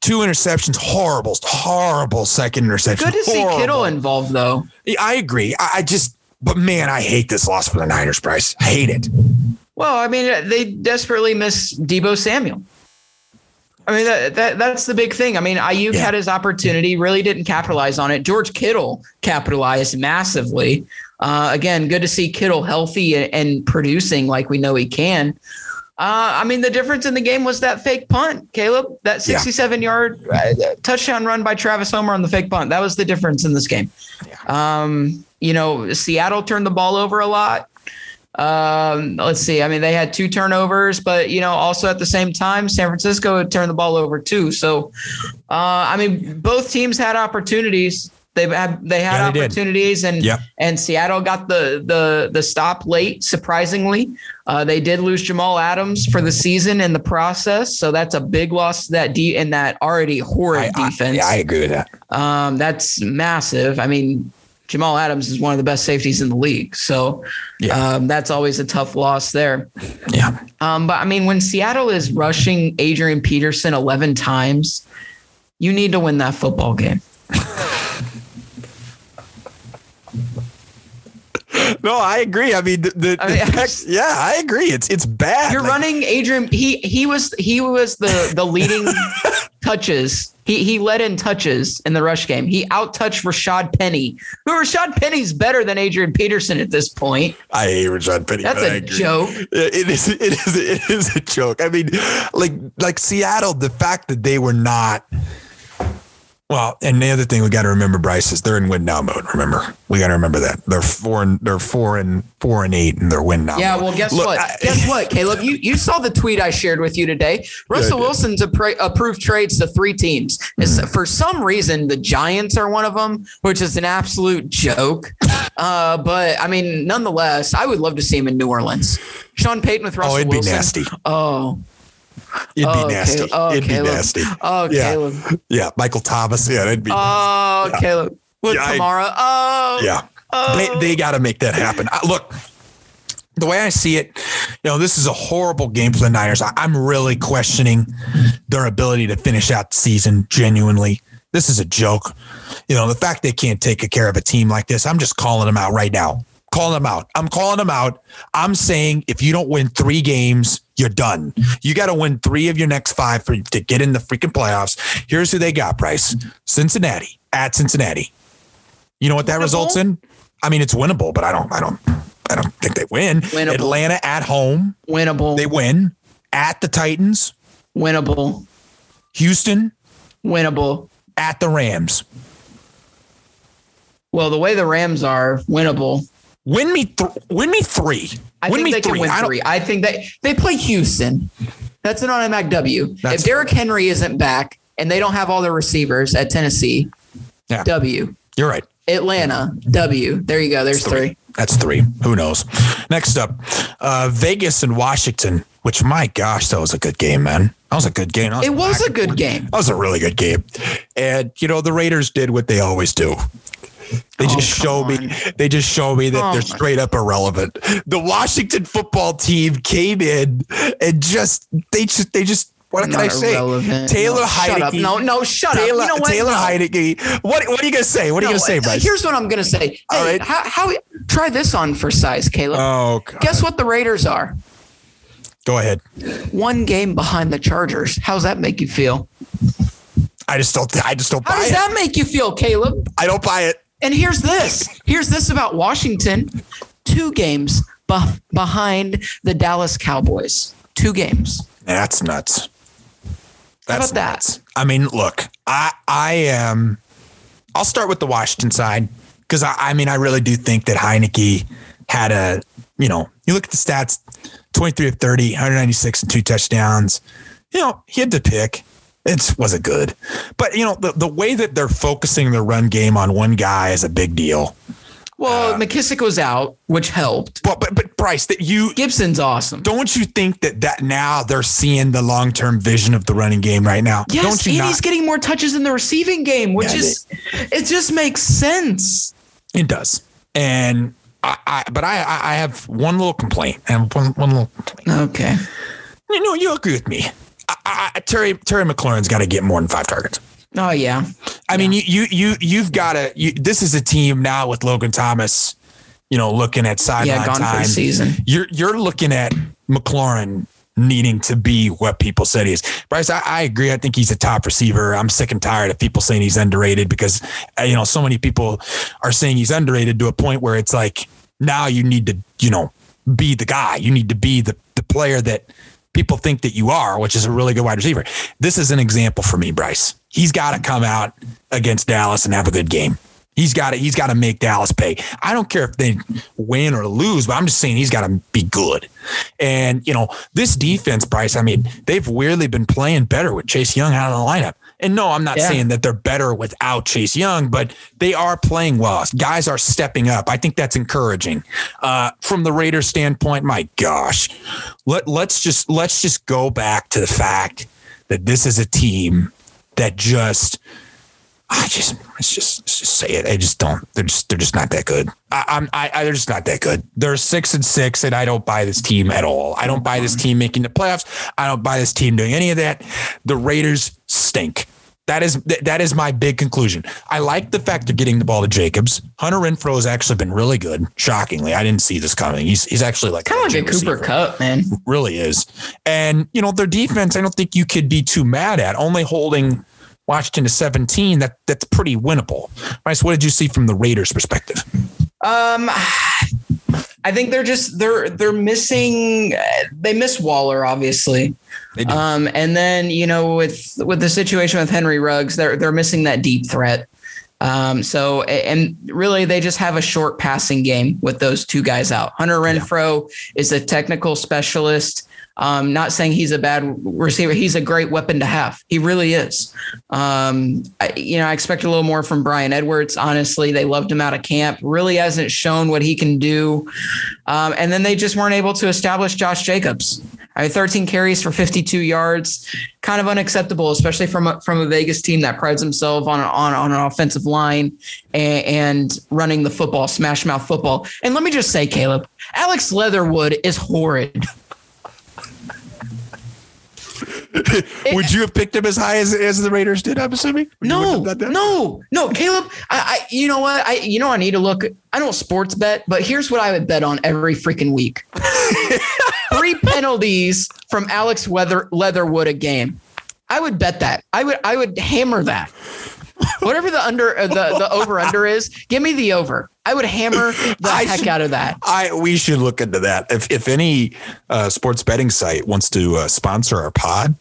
Two interceptions, horrible, horrible second interception. good to see. Kittle involved, though. I agree. I, I just, but man, I hate this loss for the Niners, Bryce. I hate it. Well, I mean, they desperately miss Debo Samuel. I mean, that, that that's the big thing. I mean, Aiyuk Yeah. had his opportunity, really didn't capitalize on it. George Kittle capitalized massively. Uh, again, good to see Kittle healthy and, and producing like we know he can. Uh, I mean, the difference in the game was that fake punt, Caleb. That Yeah. 67 yard uh, touchdown run by Travis Homer on the fake punt. That was the difference in this game. Um, you know, Seattle turned the ball over a lot. Um, let's see. I mean, they had two turnovers, but you know, also at the same time, San Francisco had turned the ball over too. So, uh, I mean, both teams had opportunities. They've had they had Yeah, they did. opportunities, and Yep. and Seattle got the the the stop late. Surprisingly, uh, they did lose Jamal Adams for the season in the process, so that's a big loss to that de- in that already horrid I, I- defense. yeah, I agree with that. Um, that's massive. I mean, Jamal Adams is one of the best safeties in the league. So Yeah. um, that's always a tough loss there. Yeah. Um, but I mean, when Seattle is rushing Adrian Peterson 11 times, you need to win that football game. No, I agree. I mean, the, the, I mean, the I just- yeah, I agree. It's it's bad. You're Like, running Adrian. He he was he was the the leading touches. He he led in touches in the rush game. He out touched Rashad Penny. Who Rashad Penny's better than Adrian Peterson at this point. I hate Rashad Penny. That's a joke. It is. It is. It is a joke. I mean, like like Seattle. The fact that they were not. Well, and the other thing we got to remember, Bryce, is they're in win now mode. Remember, we got to remember that they're four and they're four and four and eight, and they're win now. Yeah, mode. well, guess Look, what? I- guess what, Caleb? You you saw the tweet I shared with you today. Russell I. Wilson's appra- approved trades to three teams. Mm-hmm. For some reason, the Giants are one of them, which is an absolute joke. Uh, but I mean, nonetheless, I would love to see him in New Orleans. Sean Payton with Russell Oh, it'd be Wilson. nasty. Oh, It'd Oh, be nasty. Oh, it'd Caleb. be nasty. oh, Yeah. Caleb. Yeah, Michael Thomas. Yeah, it'd be. Oh, Caleb. With Yeah, Kamara. oh, yeah. Oh. They, they oh. got to make that happen. I, look, the way I see it, you know, this is a horrible game for the Niners. I, I'm really questioning their ability to finish out the season genuinely. This is a joke. You know, the fact they can't take care of a team like this, I'm just calling them out right now. Calling them out. I'm calling them out. I'm saying if you don't win three games, you're done. You got to win three of your next five for to get in the freaking playoffs. Here's who they got, Bryce. Cincinnati at Cincinnati. You know what that Winnable? results in? I mean, it's winnable, but I don't, I don't, I don't think they win. Winnable. Atlanta at home, Winnable. they win. At the Titans, winnable. Houston Winnable. at the Rams. Well, the way the Rams are, winnable. Win me, th- win me three. I win think me they three. can win I three. I think they they play Houston. That's an automatic W. That's- if Derrick Henry isn't back and they don't have all their receivers at Tennessee, Yeah. W. You're right. Atlanta, W. There you go. There's three. That's three. Who knows? Next up, uh, Vegas and Washington. Which my gosh, that was a good game, man. That was a good game. That It was a good game. That was a really good game. And you know, the Raiders did what they always do. They Oh, just come show me. They just show me that Oh, they're straight up irrelevant. The Washington football team came in and just they just they just what can I say? irrelevant. Taylor no, up. No, no, shut Taylor, up. You know what? Taylor No. Heinicke. What what are you gonna say? What are you gonna say, uh, Bryce? Here's what I'm gonna say. Hey, All right. how, how try this on for size, Caleb? oh, God. Guess what the Raiders are? go ahead. One game behind the Chargers. How's that make you feel? I just don't. I just don't buy it. How does it. that make you feel, Caleb? I don't buy it. And here's this. Here's this about Washington. Two games beh- behind the Dallas Cowboys. Two games. That's nuts. How That's about that? nuts. I mean, look, I I am. I'll start with the Washington side because I, I mean I really do think that Heinicke had a you know you look at the stats, twenty three of 30, 196 and two touchdowns. You know he had to pick. It wasn't good, but you know the the way that they're focusing the run game on one guy is a big deal. Well, um, McKissic was out, which helped. But but but Bryce, that you Gibson's awesome. don't you think that that now they're seeing the long term vision of the running game right now? Yes, don't you and not? he's getting more touches in the receiving game, which Yeah, is it just makes sense. It does. And I, I but I, I I have one little complaint and one, one little complaint. Okay. You know, you agree with me. I, I, Terry Terry McLaurin's got to get more than five targets. Oh yeah. I mean, you you you you've got to. You, this is a team now with Logan Thomas. You know, looking at sideline Yeah, gone for the time. season. You're you're looking at McLaurin needing to be what people said he is. Bryce, I, I agree. I think he's a top receiver. I'm sick and tired of people saying he's underrated because uh, you know so many people are saying he's underrated to a point where it's like now you need to you know be the guy. You need to be the the player that people think that you are, which is a really good wide receiver. This is an example for me, Bryce. He's got to come out against Dallas and have a good game. He's got to he's got to make Dallas pay. I don't care if they win or lose, but I'm just saying he's got to be good. And you know this defense, Bryce. I mean, they've weirdly been playing better with Chase Young out of the lineup. And no, I'm not Yeah. saying that they're better without Chase Young, but they are playing well. Guys are stepping up. I think that's encouraging. Uh, from the Raiders' standpoint, my gosh, let let's just let's just go back to the fact that this is a team that just I just let's just let's just say it. I just don't. They're just they're just not that good. I, I'm I, I they're just not that good. They're six and six, and I don't buy this team at all. I don't buy this team making the playoffs. I don't buy this team doing any of that. The Raiders stink. That is th- that is my big conclusion. I like the fact they're getting the ball to Jacobs. Hunter Renfrow has actually been really good. Shockingly, I didn't see this coming. He's he's actually like Kind of like a Cooper Kupp, man. really is. And you know their defense, I don't think you could be too mad at. Only holding Washington to 17, that that's pretty winnable. Bryce, what did you see from the Raiders' perspective? Um, I think they're just they're they're missing. They miss Waller, obviously. Um, and then you know with with the situation with Henry Ruggs, they're they're missing that deep threat. Um, so and really they just have a short passing game with those two guys out. Hunter Renfrow is a technical specialist. Um, not saying he's a bad receiver. He's a great weapon to have. He really is. Um, I, you know, I expect a little more from Bryan Edwards. Honestly, they loved him out of camp. Really hasn't shown what he can do. Um, and then they just weren't able to establish Josh Jacobs. I mean, 13 carries for 52 yards, kind of unacceptable, especially from a, from a Vegas team that prides themselves on on, on an offensive line and, and running the football, smash mouth football. And let me just say, Caleb, Alex Leatherwood is horrid. Would you have picked him as high as, as the Raiders did? I'm assuming. Would No, have done that? no, no, Caleb. I, I, you know what? I, you know, I need to look. I don't sports bet, but here's what I would bet on every freaking week: three penalties from Alex Weather Leatherwood a game. I would bet that. I would, I would hammer that. Whatever the under uh, the the over under is, give me the over. I would hammer the I heck should- out of that. I we should look into that. If if any uh, sports betting site wants to uh, sponsor our pod,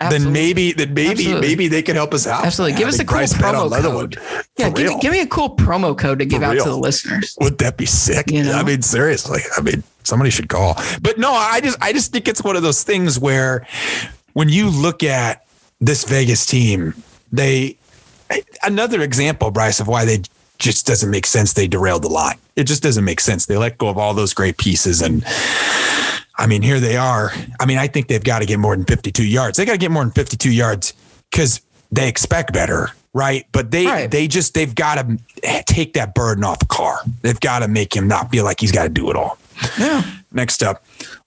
then maybe then maybe Absolutely. maybe they could help us out. Absolutely. Give us a cool promo code. Yeah, give me, give me a cool promo code to give out to the listeners. Would that be sick? You know? I mean, seriously. I mean, somebody should call. But no, I just I just think it's one of those things where when you look at this Vegas team, they another example, Bryce, of why they just doesn't make sense. They derailed the line. It just doesn't make sense. They let go of all those great pieces and I mean, here they are. I mean, I think they've got to get more than 52 yards. They got to get more than 52 yards because they expect better, right? But they Right. they just they've got to take that burden off the Carr. They've got to make him not feel like he's got to do it all. Yeah. Next up,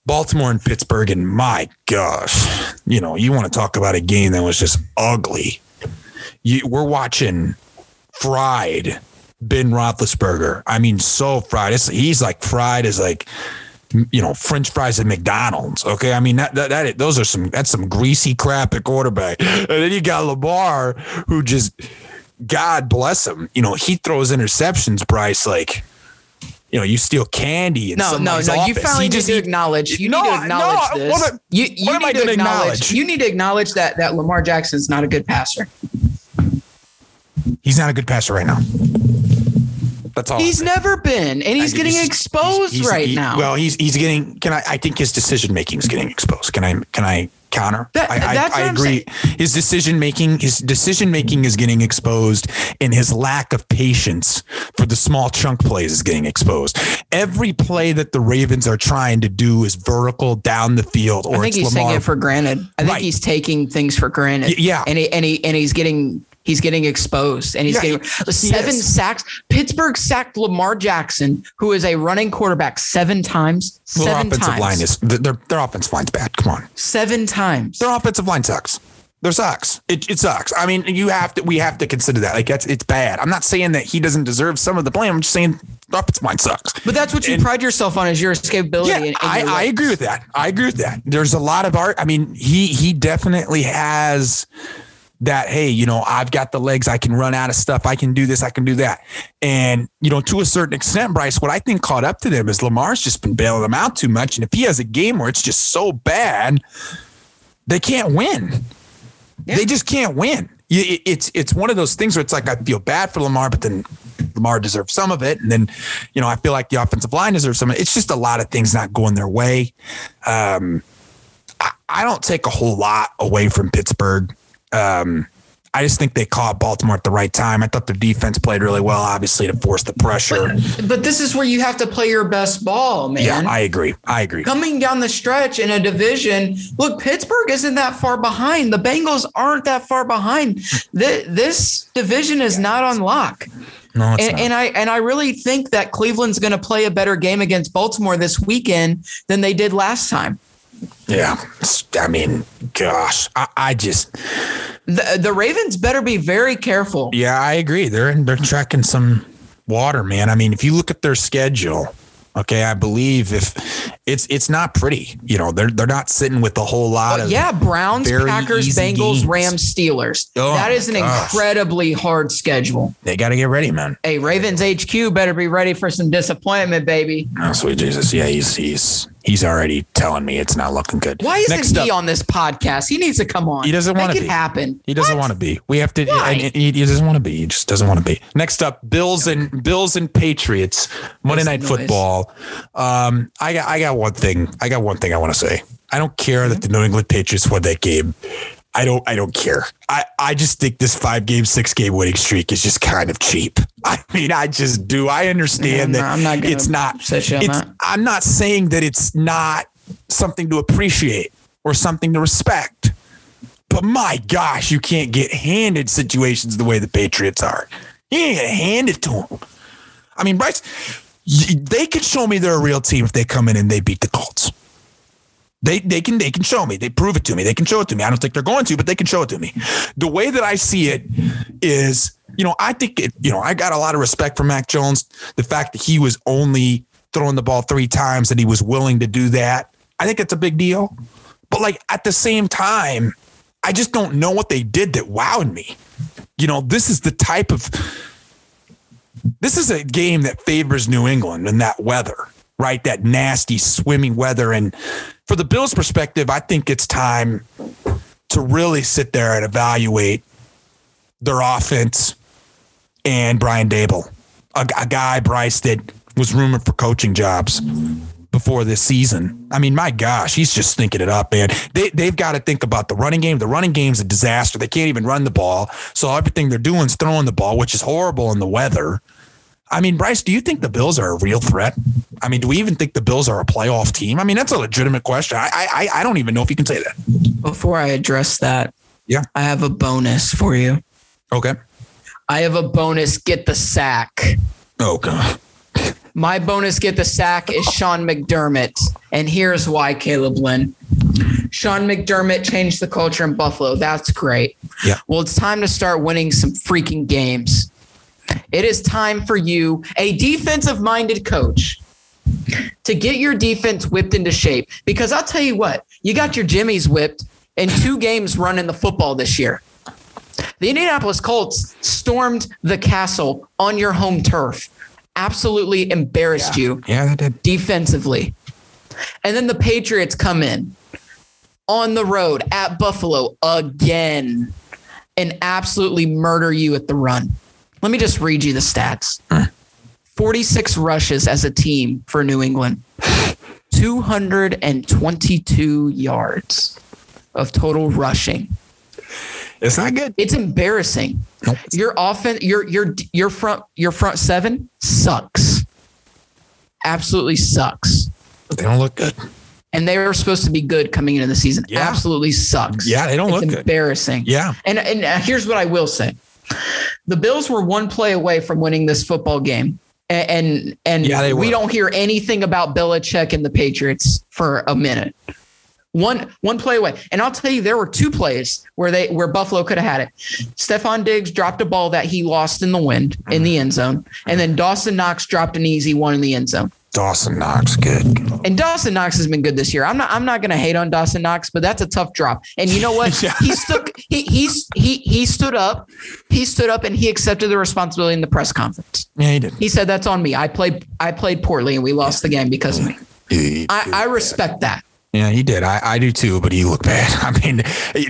Baltimore and Pittsburgh, and my gosh, you know, you want to talk about a game that was just ugly. You, we're watching fried Ben Roethlisberger. I mean, so fried. It's, he's like fried as like you know French fries at McDonald's. Okay, I mean that, that that those are some that's some greasy crap at quarterback. And then you got Lamar, who just God bless him. You know he throws interceptions. Bryce like. You know, you steal candy. In No, no, no. You finally He need just to acknowledge. You No, need to acknowledge this. what am- you you what need I to acknowledge, acknowledge? You need to acknowledge that that Lamar Jackson's not a good passer. He's not a good passer right now. That's all. He's never been, and he's getting he's- exposed he's- right he- now. Well, he's he's getting. Can I? I think his decision making is getting exposed. Can I? Can I counter? That- I, I, I agree. His decision making. His decision making is getting exposed, and his lack of patience for the small chunk plays is getting exposed. Every play that the Ravens are trying to do is vertical down the field, or I think it's he's Lamar. taking it for granted. I think Right. he's taking things for granted. Yeah. and he, and he and he's getting he's getting exposed, and he's Yeah, getting he seven is. sacks. Pittsburgh sacked Lamar Jackson, who is a running quarterback, seven times. Well, their Seven offensive times. line is their, their offensive line's bad. Come on. seven times. Their offensive line sucks. There sucks. It, it sucks. I mean, you have to. We have to consider that. Like that's it's bad. I'm not saying that he doesn't deserve some of the blame. I'm just saying the offensive line sucks. But that's what you And- pride yourself on is your escapability. Yeah, and- and I, I agree with that. I agree with that. There's a lot of art. I mean, he he definitely has that. Hey, you know, I've got the legs. I can run out of stuff. I can do this. I can do that. And you know, to a certain extent, Bryce, what I think caught up to them is Lamar's just been bailing them out too much. And if he has a game where it's just so bad, they can't win. Yeah. They just can't win. It's it's one of those things where it's like I feel bad for Lamar, but then Lamar deserves some of it, and then you know I feel like the offensive line deserves some. of it. It's just a lot of things not going their way. Um, I, I don't take a whole lot away from Pittsburgh. Um, I just think they caught Baltimore at the right time. I thought their defense played really well, obviously to force the pressure. But this is where you have to play your best ball, man. Yeah, I agree. I agree. Coming down the stretch in a division, look, Pittsburgh isn't that far behind. The Bengals aren't that far behind. Th- This division is not on lock. No, it's And, not. and I and I really think that Cleveland's going to play a better game against Baltimore this weekend than they did last time. Yeah, I mean, gosh, I, I just The, the Ravens better be very careful. Yeah, I agree. They're they're tracking some water, man. I mean, if you look at their schedule, okay, I believe if it's it's not pretty. You know, they're they're not sitting with a whole lot of yeah, Browns, Packers, Bengals, games. Rams, Steelers. Oh that is an gosh. incredibly hard schedule. They got to get ready, man. Hey, Ravens HQ better be ready for some disappointment, baby. Oh, sweet Jesus. Yeah, he's he's he's already telling me it's not looking good. Why isn't Next he up, on this podcast? He needs to come on. He doesn't wanna be. happen. He doesn't want to be. We have to. He, he doesn't want to be. He just doesn't want to be. Next up, Bills and Bills and Patriots Monday Night noise. Football. Um, I got I got one thing. I got one thing I want to say. I don't care that the New England Patriots won that game. I don't. I don't care. I, I just think this five game, six game winning streak is just kind of cheap. I mean, I just do. I understand Yeah, that I'm not- I'm not it's not. It's, that. I'm not saying that it's not something to appreciate or something to respect. But my gosh, you can't get handed situations the way the Patriots are. You ain't gonna hand it to them. I mean, Bryce, they could show me they're a real team if they come in and they beat the Colts. They they can they can show me. They prove it to me. They can show it to me. I don't think they're going to, but they can show it to me. The way that I see it is, you know, I think it, you know, I got a lot of respect for Mac Jones. The fact that he was only throwing the ball three times and he was willing to do that. I think it's a big deal. But like at the same time, I just don't know what they did that wowed me. you know, this is the type of this is a game that favors New England and that weather, right? That nasty swimming weather. And for the Bills' perspective, I think it's time to really sit there and evaluate their offense and Brian Daboll, a, a guy, Bryce, that was rumored for coaching jobs before this season. I mean, my gosh, he's just thinking it up, man. They, they've got to think about the running game. The running game's a disaster. They can't even run the ball. So everything they're doing is throwing the ball, which is horrible in the weather. I mean, Bryce, do you think the Bills are a real threat? I mean, do we even think the Bills are a playoff team? I mean, that's a legitimate question. I I, I don't even know if you can say that. Before I address that, Yeah. I have a bonus for you. Okay. I have a bonus. Get the sack. Oh god. My bonus get the sack is Sean McDermott. And here's why, Caleb Lynn. Sean McDermott changed the culture in Buffalo. That's great. Yeah. Well, it's time to start winning some freaking games. It is time for you, a defensive minded coach, to get your defense whipped into shape. Because I'll tell you what, you got your Jimmies whipped in two games running the football this year. The Indianapolis Colts stormed the castle on your home turf, absolutely embarrassed you Yeah, they did. defensively. And then the Patriots come in on the road at Buffalo again and absolutely murder you at the run. Let me just read you the stats 46 rushes as a team for New England, 222 yards of total rushing. It's not good. It's embarrassing. Nope. Your offense, your your your front your front seven sucks. Absolutely sucks. They don't look good. And they were supposed to be good coming into the season. Yeah. Absolutely sucks. Yeah, they don't it's look good. embarrassing. Yeah. And and uh, here's what I will say: the Bills were one play away from winning this football game, and and, and Yeah, we don't hear anything about Belichick and the Patriots for a minute. One one play away, and I'll tell you, there were two plays where they where Buffalo could have had it. Stefon Diggs dropped a ball that he lost in the wind in mm. the end zone, and then Dawson Knox dropped an easy one in the end zone. Dawson Knox, good. And Dawson Knox has been good this year. I'm not. I'm not going to hate on Dawson Knox, but that's a tough drop. And you know what? Yeah. He stood. He he's he he stood up. He stood up and he accepted the responsibility in the press conference. Yeah, he did. He said, "That's on me. I played. I played poorly, and we lost the game because of me." He I. I respect that. Yeah, he did. I, I do too, but he looked bad. I mean,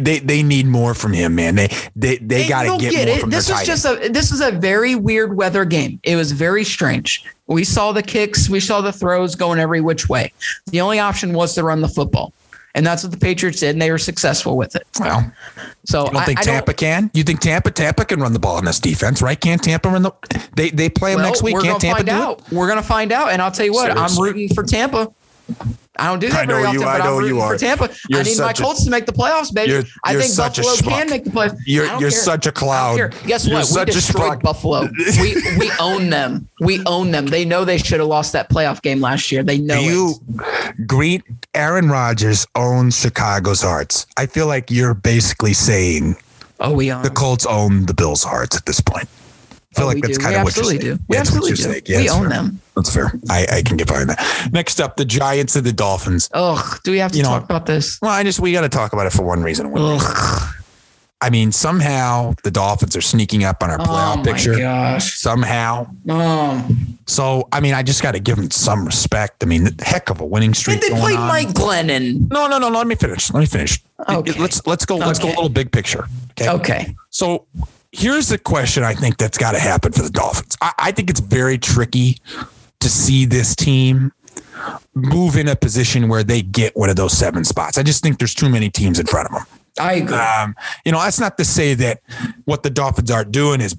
they they need more from him, man. They they they Hey, got to get, get more it. from This their is tight just a this is a very weird weather game. It was very strange. We saw the kicks, we saw the throws going every which way. The only option was to run the football, and that's what the Patriots did, and they were successful with it. Well, So you don't think I Tampa can? You think Tampa Tampa can run the ball in this defense, right? Can't Tampa run the? They they play them Well, next week. We're Can't gonna Tampa find do out. We're gonna find out, and I'll tell you what, I'm rooting for Tampa. I don't do that I know very often, you- I but know I'm you rooting are. for Tampa. You're I need my such a- Colts to make the playoffs, baby. You're- I you're think such Buffalo can make the playoffs. You're you're care. such a clown. Guess what? We destroyed. Buffalo. we we own them. We own them. They know they should have lost that playoff game last year. They know you it. greet Aaron Rodgers owns Chicago's hearts? I feel like you're basically saying Oh, we own the. Colts own the Bills' hearts at this point. I feel Oh, like that's do. kind we of what you're saying. do. We That's what absolutely do. saying. Yeah, we own fair. them. That's fair. I, I can get behind that. Next up, the Giants and the Dolphins. Ugh. Do we have to You know- talk about this? Well, I just we got to talk about it for one reason. one. I mean, somehow the Dolphins are sneaking up on our Oh playoff my picture. gosh. Somehow. Um, So, I mean, I just got to give them some respect. I mean, heck of a winning streak. and they played on. Mike Glennon. No, no, no. Let me finish. Let me finish. Okay. Let's let's go. Let's go a little big picture. Okay. Okay. So here's the question I think that's got to happen for the Dolphins. I, I think it's very tricky to see this team move in a position where they get one of those seven spots. I just think there's too many teams in front of them. I agree. Um, you know, that's not to say that what the Dolphins are doing is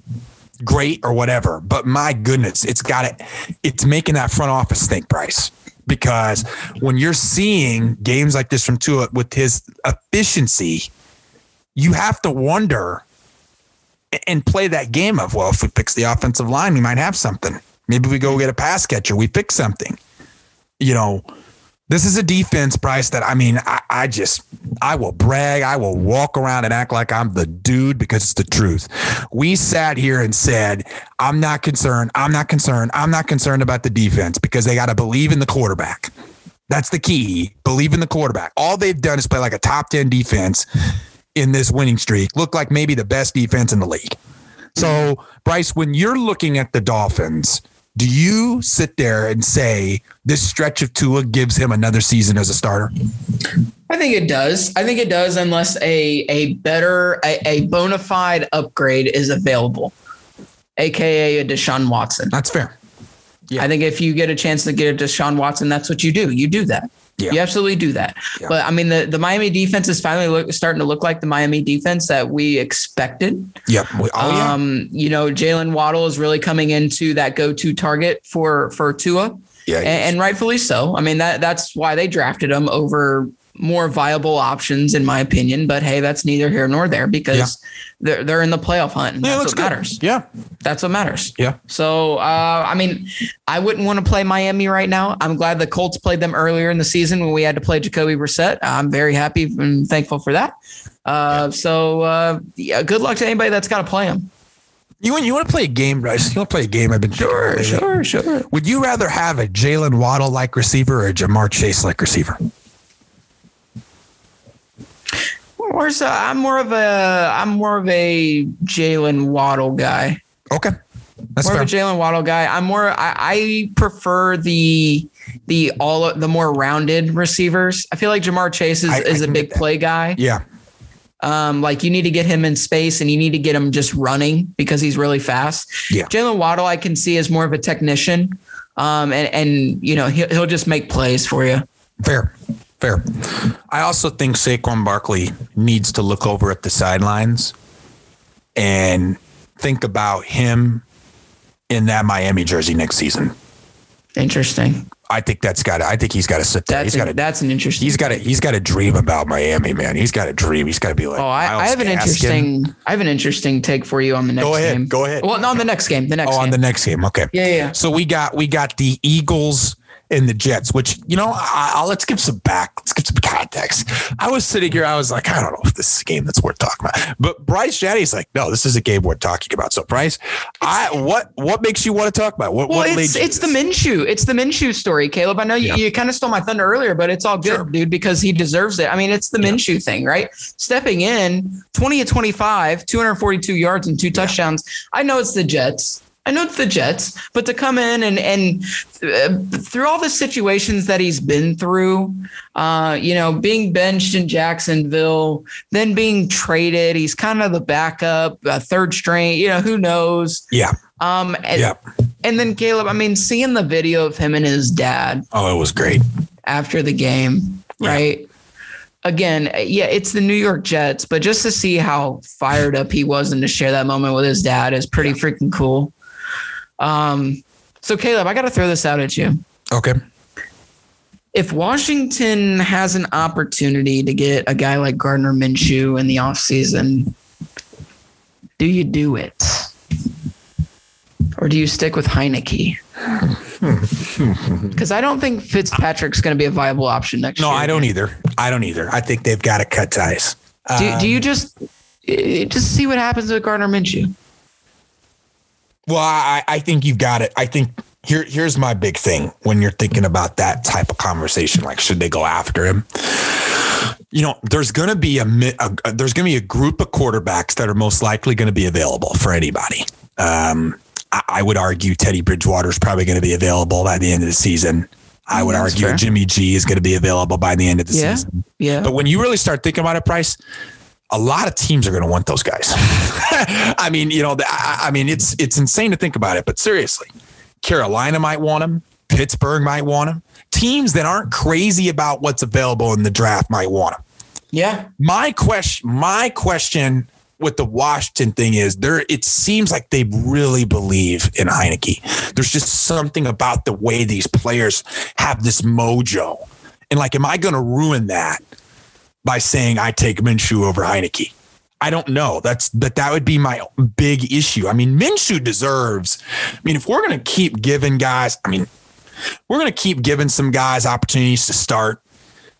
great or whatever, but my goodness, it's got it. It's making that front office think, Bryce, because when you're seeing games like this from Tua with his efficiency, you have to wonder and play that game of, well, if we fix the offensive line, we might have something. Maybe we go get a pass catcher, we fix something. You know, this is a defense, Bryce, that I mean, I, I just, I will brag. I will walk around and act like I'm the dude because it's the truth. We sat here and said, I'm not concerned. I'm not concerned. I'm not concerned about the defense because they got to believe in the quarterback. That's the key. Believe in the quarterback. All they've done is play like a top 10 defense in this winning streak. Look like maybe the best defense in the league. So, Bryce, when you're looking at the Dolphins, do you sit there and say this stretch of Tua gives him another season as a starter? I think it does. I think it does unless a a better a, a bona fide upgrade is available, aka a Deshaun Watson. That's fair. Yeah. I think if you get a chance to get a Deshaun Watson, that's what you do. You do that. Yeah. You absolutely do that. Yeah. But I mean, the, the Miami defense is finally look, starting to look like the Miami defense that we expected. Yep. Oh, yeah. Um, you know, Jaylen Waddle is really coming into that go-to target for for Tua. Yeah, and, and, rightfully so. I mean that that's why they drafted him over more viable options, in my opinion. But hey, that's neither here nor there because yeah. they're they're in the playoff hunt. And yeah, that's what good. matters. Yeah, that's what matters. Yeah. So uh, I mean, I wouldn't want to play Miami right now. I'm glad the Colts played them earlier in the season when we had to play Jacoby Brissett. I'm very happy and thankful for that. Uh, yeah. So uh, yeah, good luck to anybody that's got to play them. You want you want to play a game, Bryce? You want to play a game? I've been sure, sure, sure. Would you rather have a Jaylen Waddle like receiver or a Ja'Marr Chase like receiver? More so, I'm more of a I'm more of a Jaylen Waddle guy. Okay, that's more fair. of a Jaylen Waddle guy. I'm more. I, I, prefer the the all the more rounded receivers. I feel like Ja'Marr Chase is, I, is I a big play guy. Yeah. Um, like you need to get him in space and you need to get him just running because he's really fast. Yeah. Jaylen Waddle, I can see as more of a technician. Um, and and you know he'll he'll just make plays for you. Fair. Fair. I also think Saquon Barkley needs to look over at the sidelines and think about him in that Miami jersey next season. Interesting. I think that's got. I think he's got to sit there. That's he's got to. That's an interesting. He's got to. He's got to dream about Miami, man. He's got to dream. He's got to be like. Oh, I, I have an interesting. I have an interesting take for you on the next go ahead, game. Go ahead. Well, not on the next game. The next. Oh, game. on the next game. Okay. Yeah, yeah. So we got we got the Eagles and the Jets, which, you know, I, I'll, let's give some back. Let's give some context. I was sitting here. I was like, I don't know if this is a game that's worth talking about. But Bryce Janney's like, no, this is a game worth talking about. So, Bryce, I what what makes you want to talk about? What, well, what it's, it's the Minshew. It's the Minshew story, Caleb. I know you, yeah. you kind of stole my thunder earlier, but it's all good, sure. dude, because he deserves it. I mean, it's the yeah. Minshew thing, right? Stepping in 20 to 25, 242 yards and two touchdowns. Yeah. I know it's the Jets. I know it's the Jets, but to come in and and uh, through all the situations that he's been through, uh, you know, being benched in Jacksonville, then being traded, he's kind of the backup, uh, third string. You know, who knows? Yeah. Um. And, yeah. And then Caleb, I mean, seeing the video of him and his dad. Oh, it was great after the game, yeah. right? again, yeah, it's the New York Jets, but just to see how fired up he was and to share that moment with his dad is pretty freaking cool. Um, so Caleb, I got to throw this out at you. Okay. If Washington has an opportunity to get a guy like Gardner Minshew in the offseason, do you do it? Or do you stick with Heinicke? Because I don't think Fitzpatrick's going to be a viable option next no, year. No, I don't either. I don't either. I think they've got to cut ties. Do, um, do you um, just just see what happens with Gardner Minshew? Well, I, I think you've got it. I think here here's my big thing when you're thinking about that type of conversation. Like, should they go after him? You know, there's going to be a, a, a there's going to be a group of quarterbacks that are most likely going to be available for anybody. Um, I, I, would argue Teddy Bridgewater is probably going to be available by the end of the season. I would That's argue fair. Jimmy G is going to be available by the end of the yeah, season. Yeah. But when you really start thinking about it, Bryce, a lot of teams are going to want those guys. I mean, you know, the, I, I, mean, it's it's insane to think about it, but seriously, Carolina might want him. Pittsburgh might want him. Teams that aren't crazy about what's available in the draft might want him. Yeah. My question, my question with the Washington thing is there. It seems like they really believe in Heinicke. There's just something about the way these players have this mojo, and like, am I going to ruin that? By saying I take Minshew over Heinicke. I don't know. That's but that would be my big issue. I mean, Minshew deserves. I mean, if we're to keep giving guys, I mean, we're to keep giving some guys opportunities to start.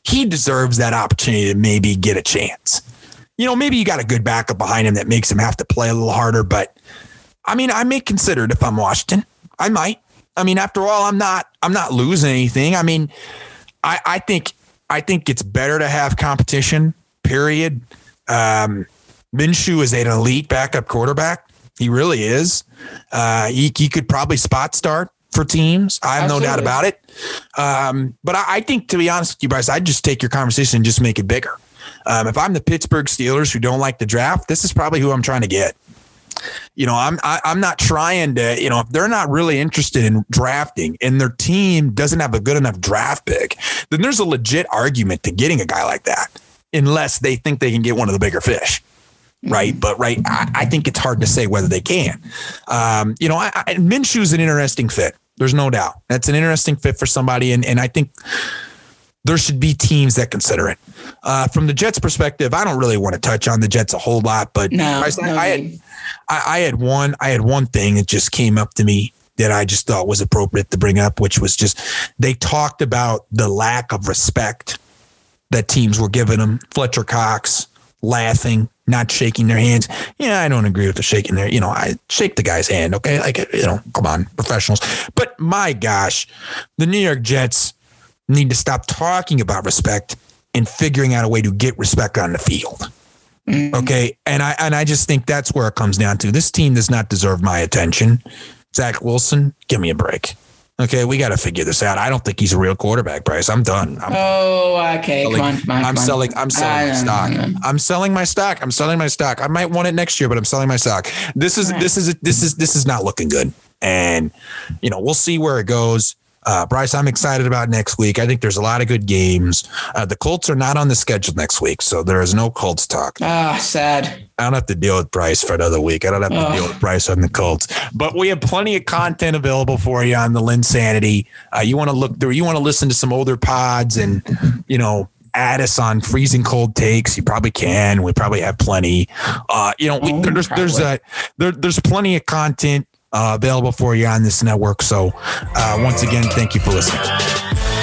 He deserves that opportunity to maybe get a chance. You know, maybe you got a good backup behind him that makes him have to play a little harder. But I mean, I may consider it if I'm Washington. I might. I mean, after all, I'm not. I'm not losing anything. I mean, I, I think I think it's better to have competition, period. Um, Minshew is an elite backup quarterback. He really is. Uh, he, he could probably spot start for teams. I have Absolutely. no doubt about it. Um, but I, I, think, to be honest with you, Bryce, I'd just take your conversation and just make it bigger. Um, if I'm the Pittsburgh Steelers who don't like the draft, this is probably who I'm trying to get. You know, I'm I, am i am not trying to. You know, if they're not really interested in drafting and their team doesn't have a good enough draft pick, then there's a legit argument to getting a guy like that, unless they think they can get one of the bigger fish right? But right, I, I, think it's hard to say whether they can. Um, you know, I, I, Minshew's an interesting fit. There's no doubt. That's an interesting fit for somebody, and and I think there should be teams that consider it. Uh, from the Jets' perspective, I don't really want to touch on the Jets a whole lot, but no, I, no I had I, I had one I had one thing that just came up to me that I just thought was appropriate to bring up, which was just they talked about the lack of respect that teams were giving them. Fletcher Cox laughing, not shaking their hands. Yeah, I don't agree with the shaking their, you know, I shake the guy's hand. Okay. Like, you know, come on, professionals. But my gosh, the New York Jets need to stop talking about respect and figuring out a way to get respect on the field. Mm-hmm. Okay. And I, and I just think that's where it comes down to. This team does not deserve my attention. Zach Wilson, give me a break. Okay, we got to figure this out. I don't think he's a real quarterback, Bryce. I'm done. I'm, oh, okay. Selling, come on, come on, I'm come selling. I'm selling my stock. I'm selling my stock. I'm selling my stock. I might want it next year, but I'm selling my stock. This is right. this is this is this is not looking good, and you know we'll see where it goes. Uh, Bryce, I'm excited about next week. I think there's a lot of good games. Uh, the Colts are not on the schedule next week, so there is no Colts talk. Ah, sad. I don't have to deal with Bryce for another week. I don't have to oh. deal with Bryce on the Colts. But we have plenty of content available for you on the LynnSanity. Uh, you want to look through, you want to listen to some older pods and, you know, add us on freezing cold takes. You probably can. We probably have plenty. Uh, you know, we, oh, there's there's a there, there's plenty of content available for you on this network. So, uh, once again, thank you for listening.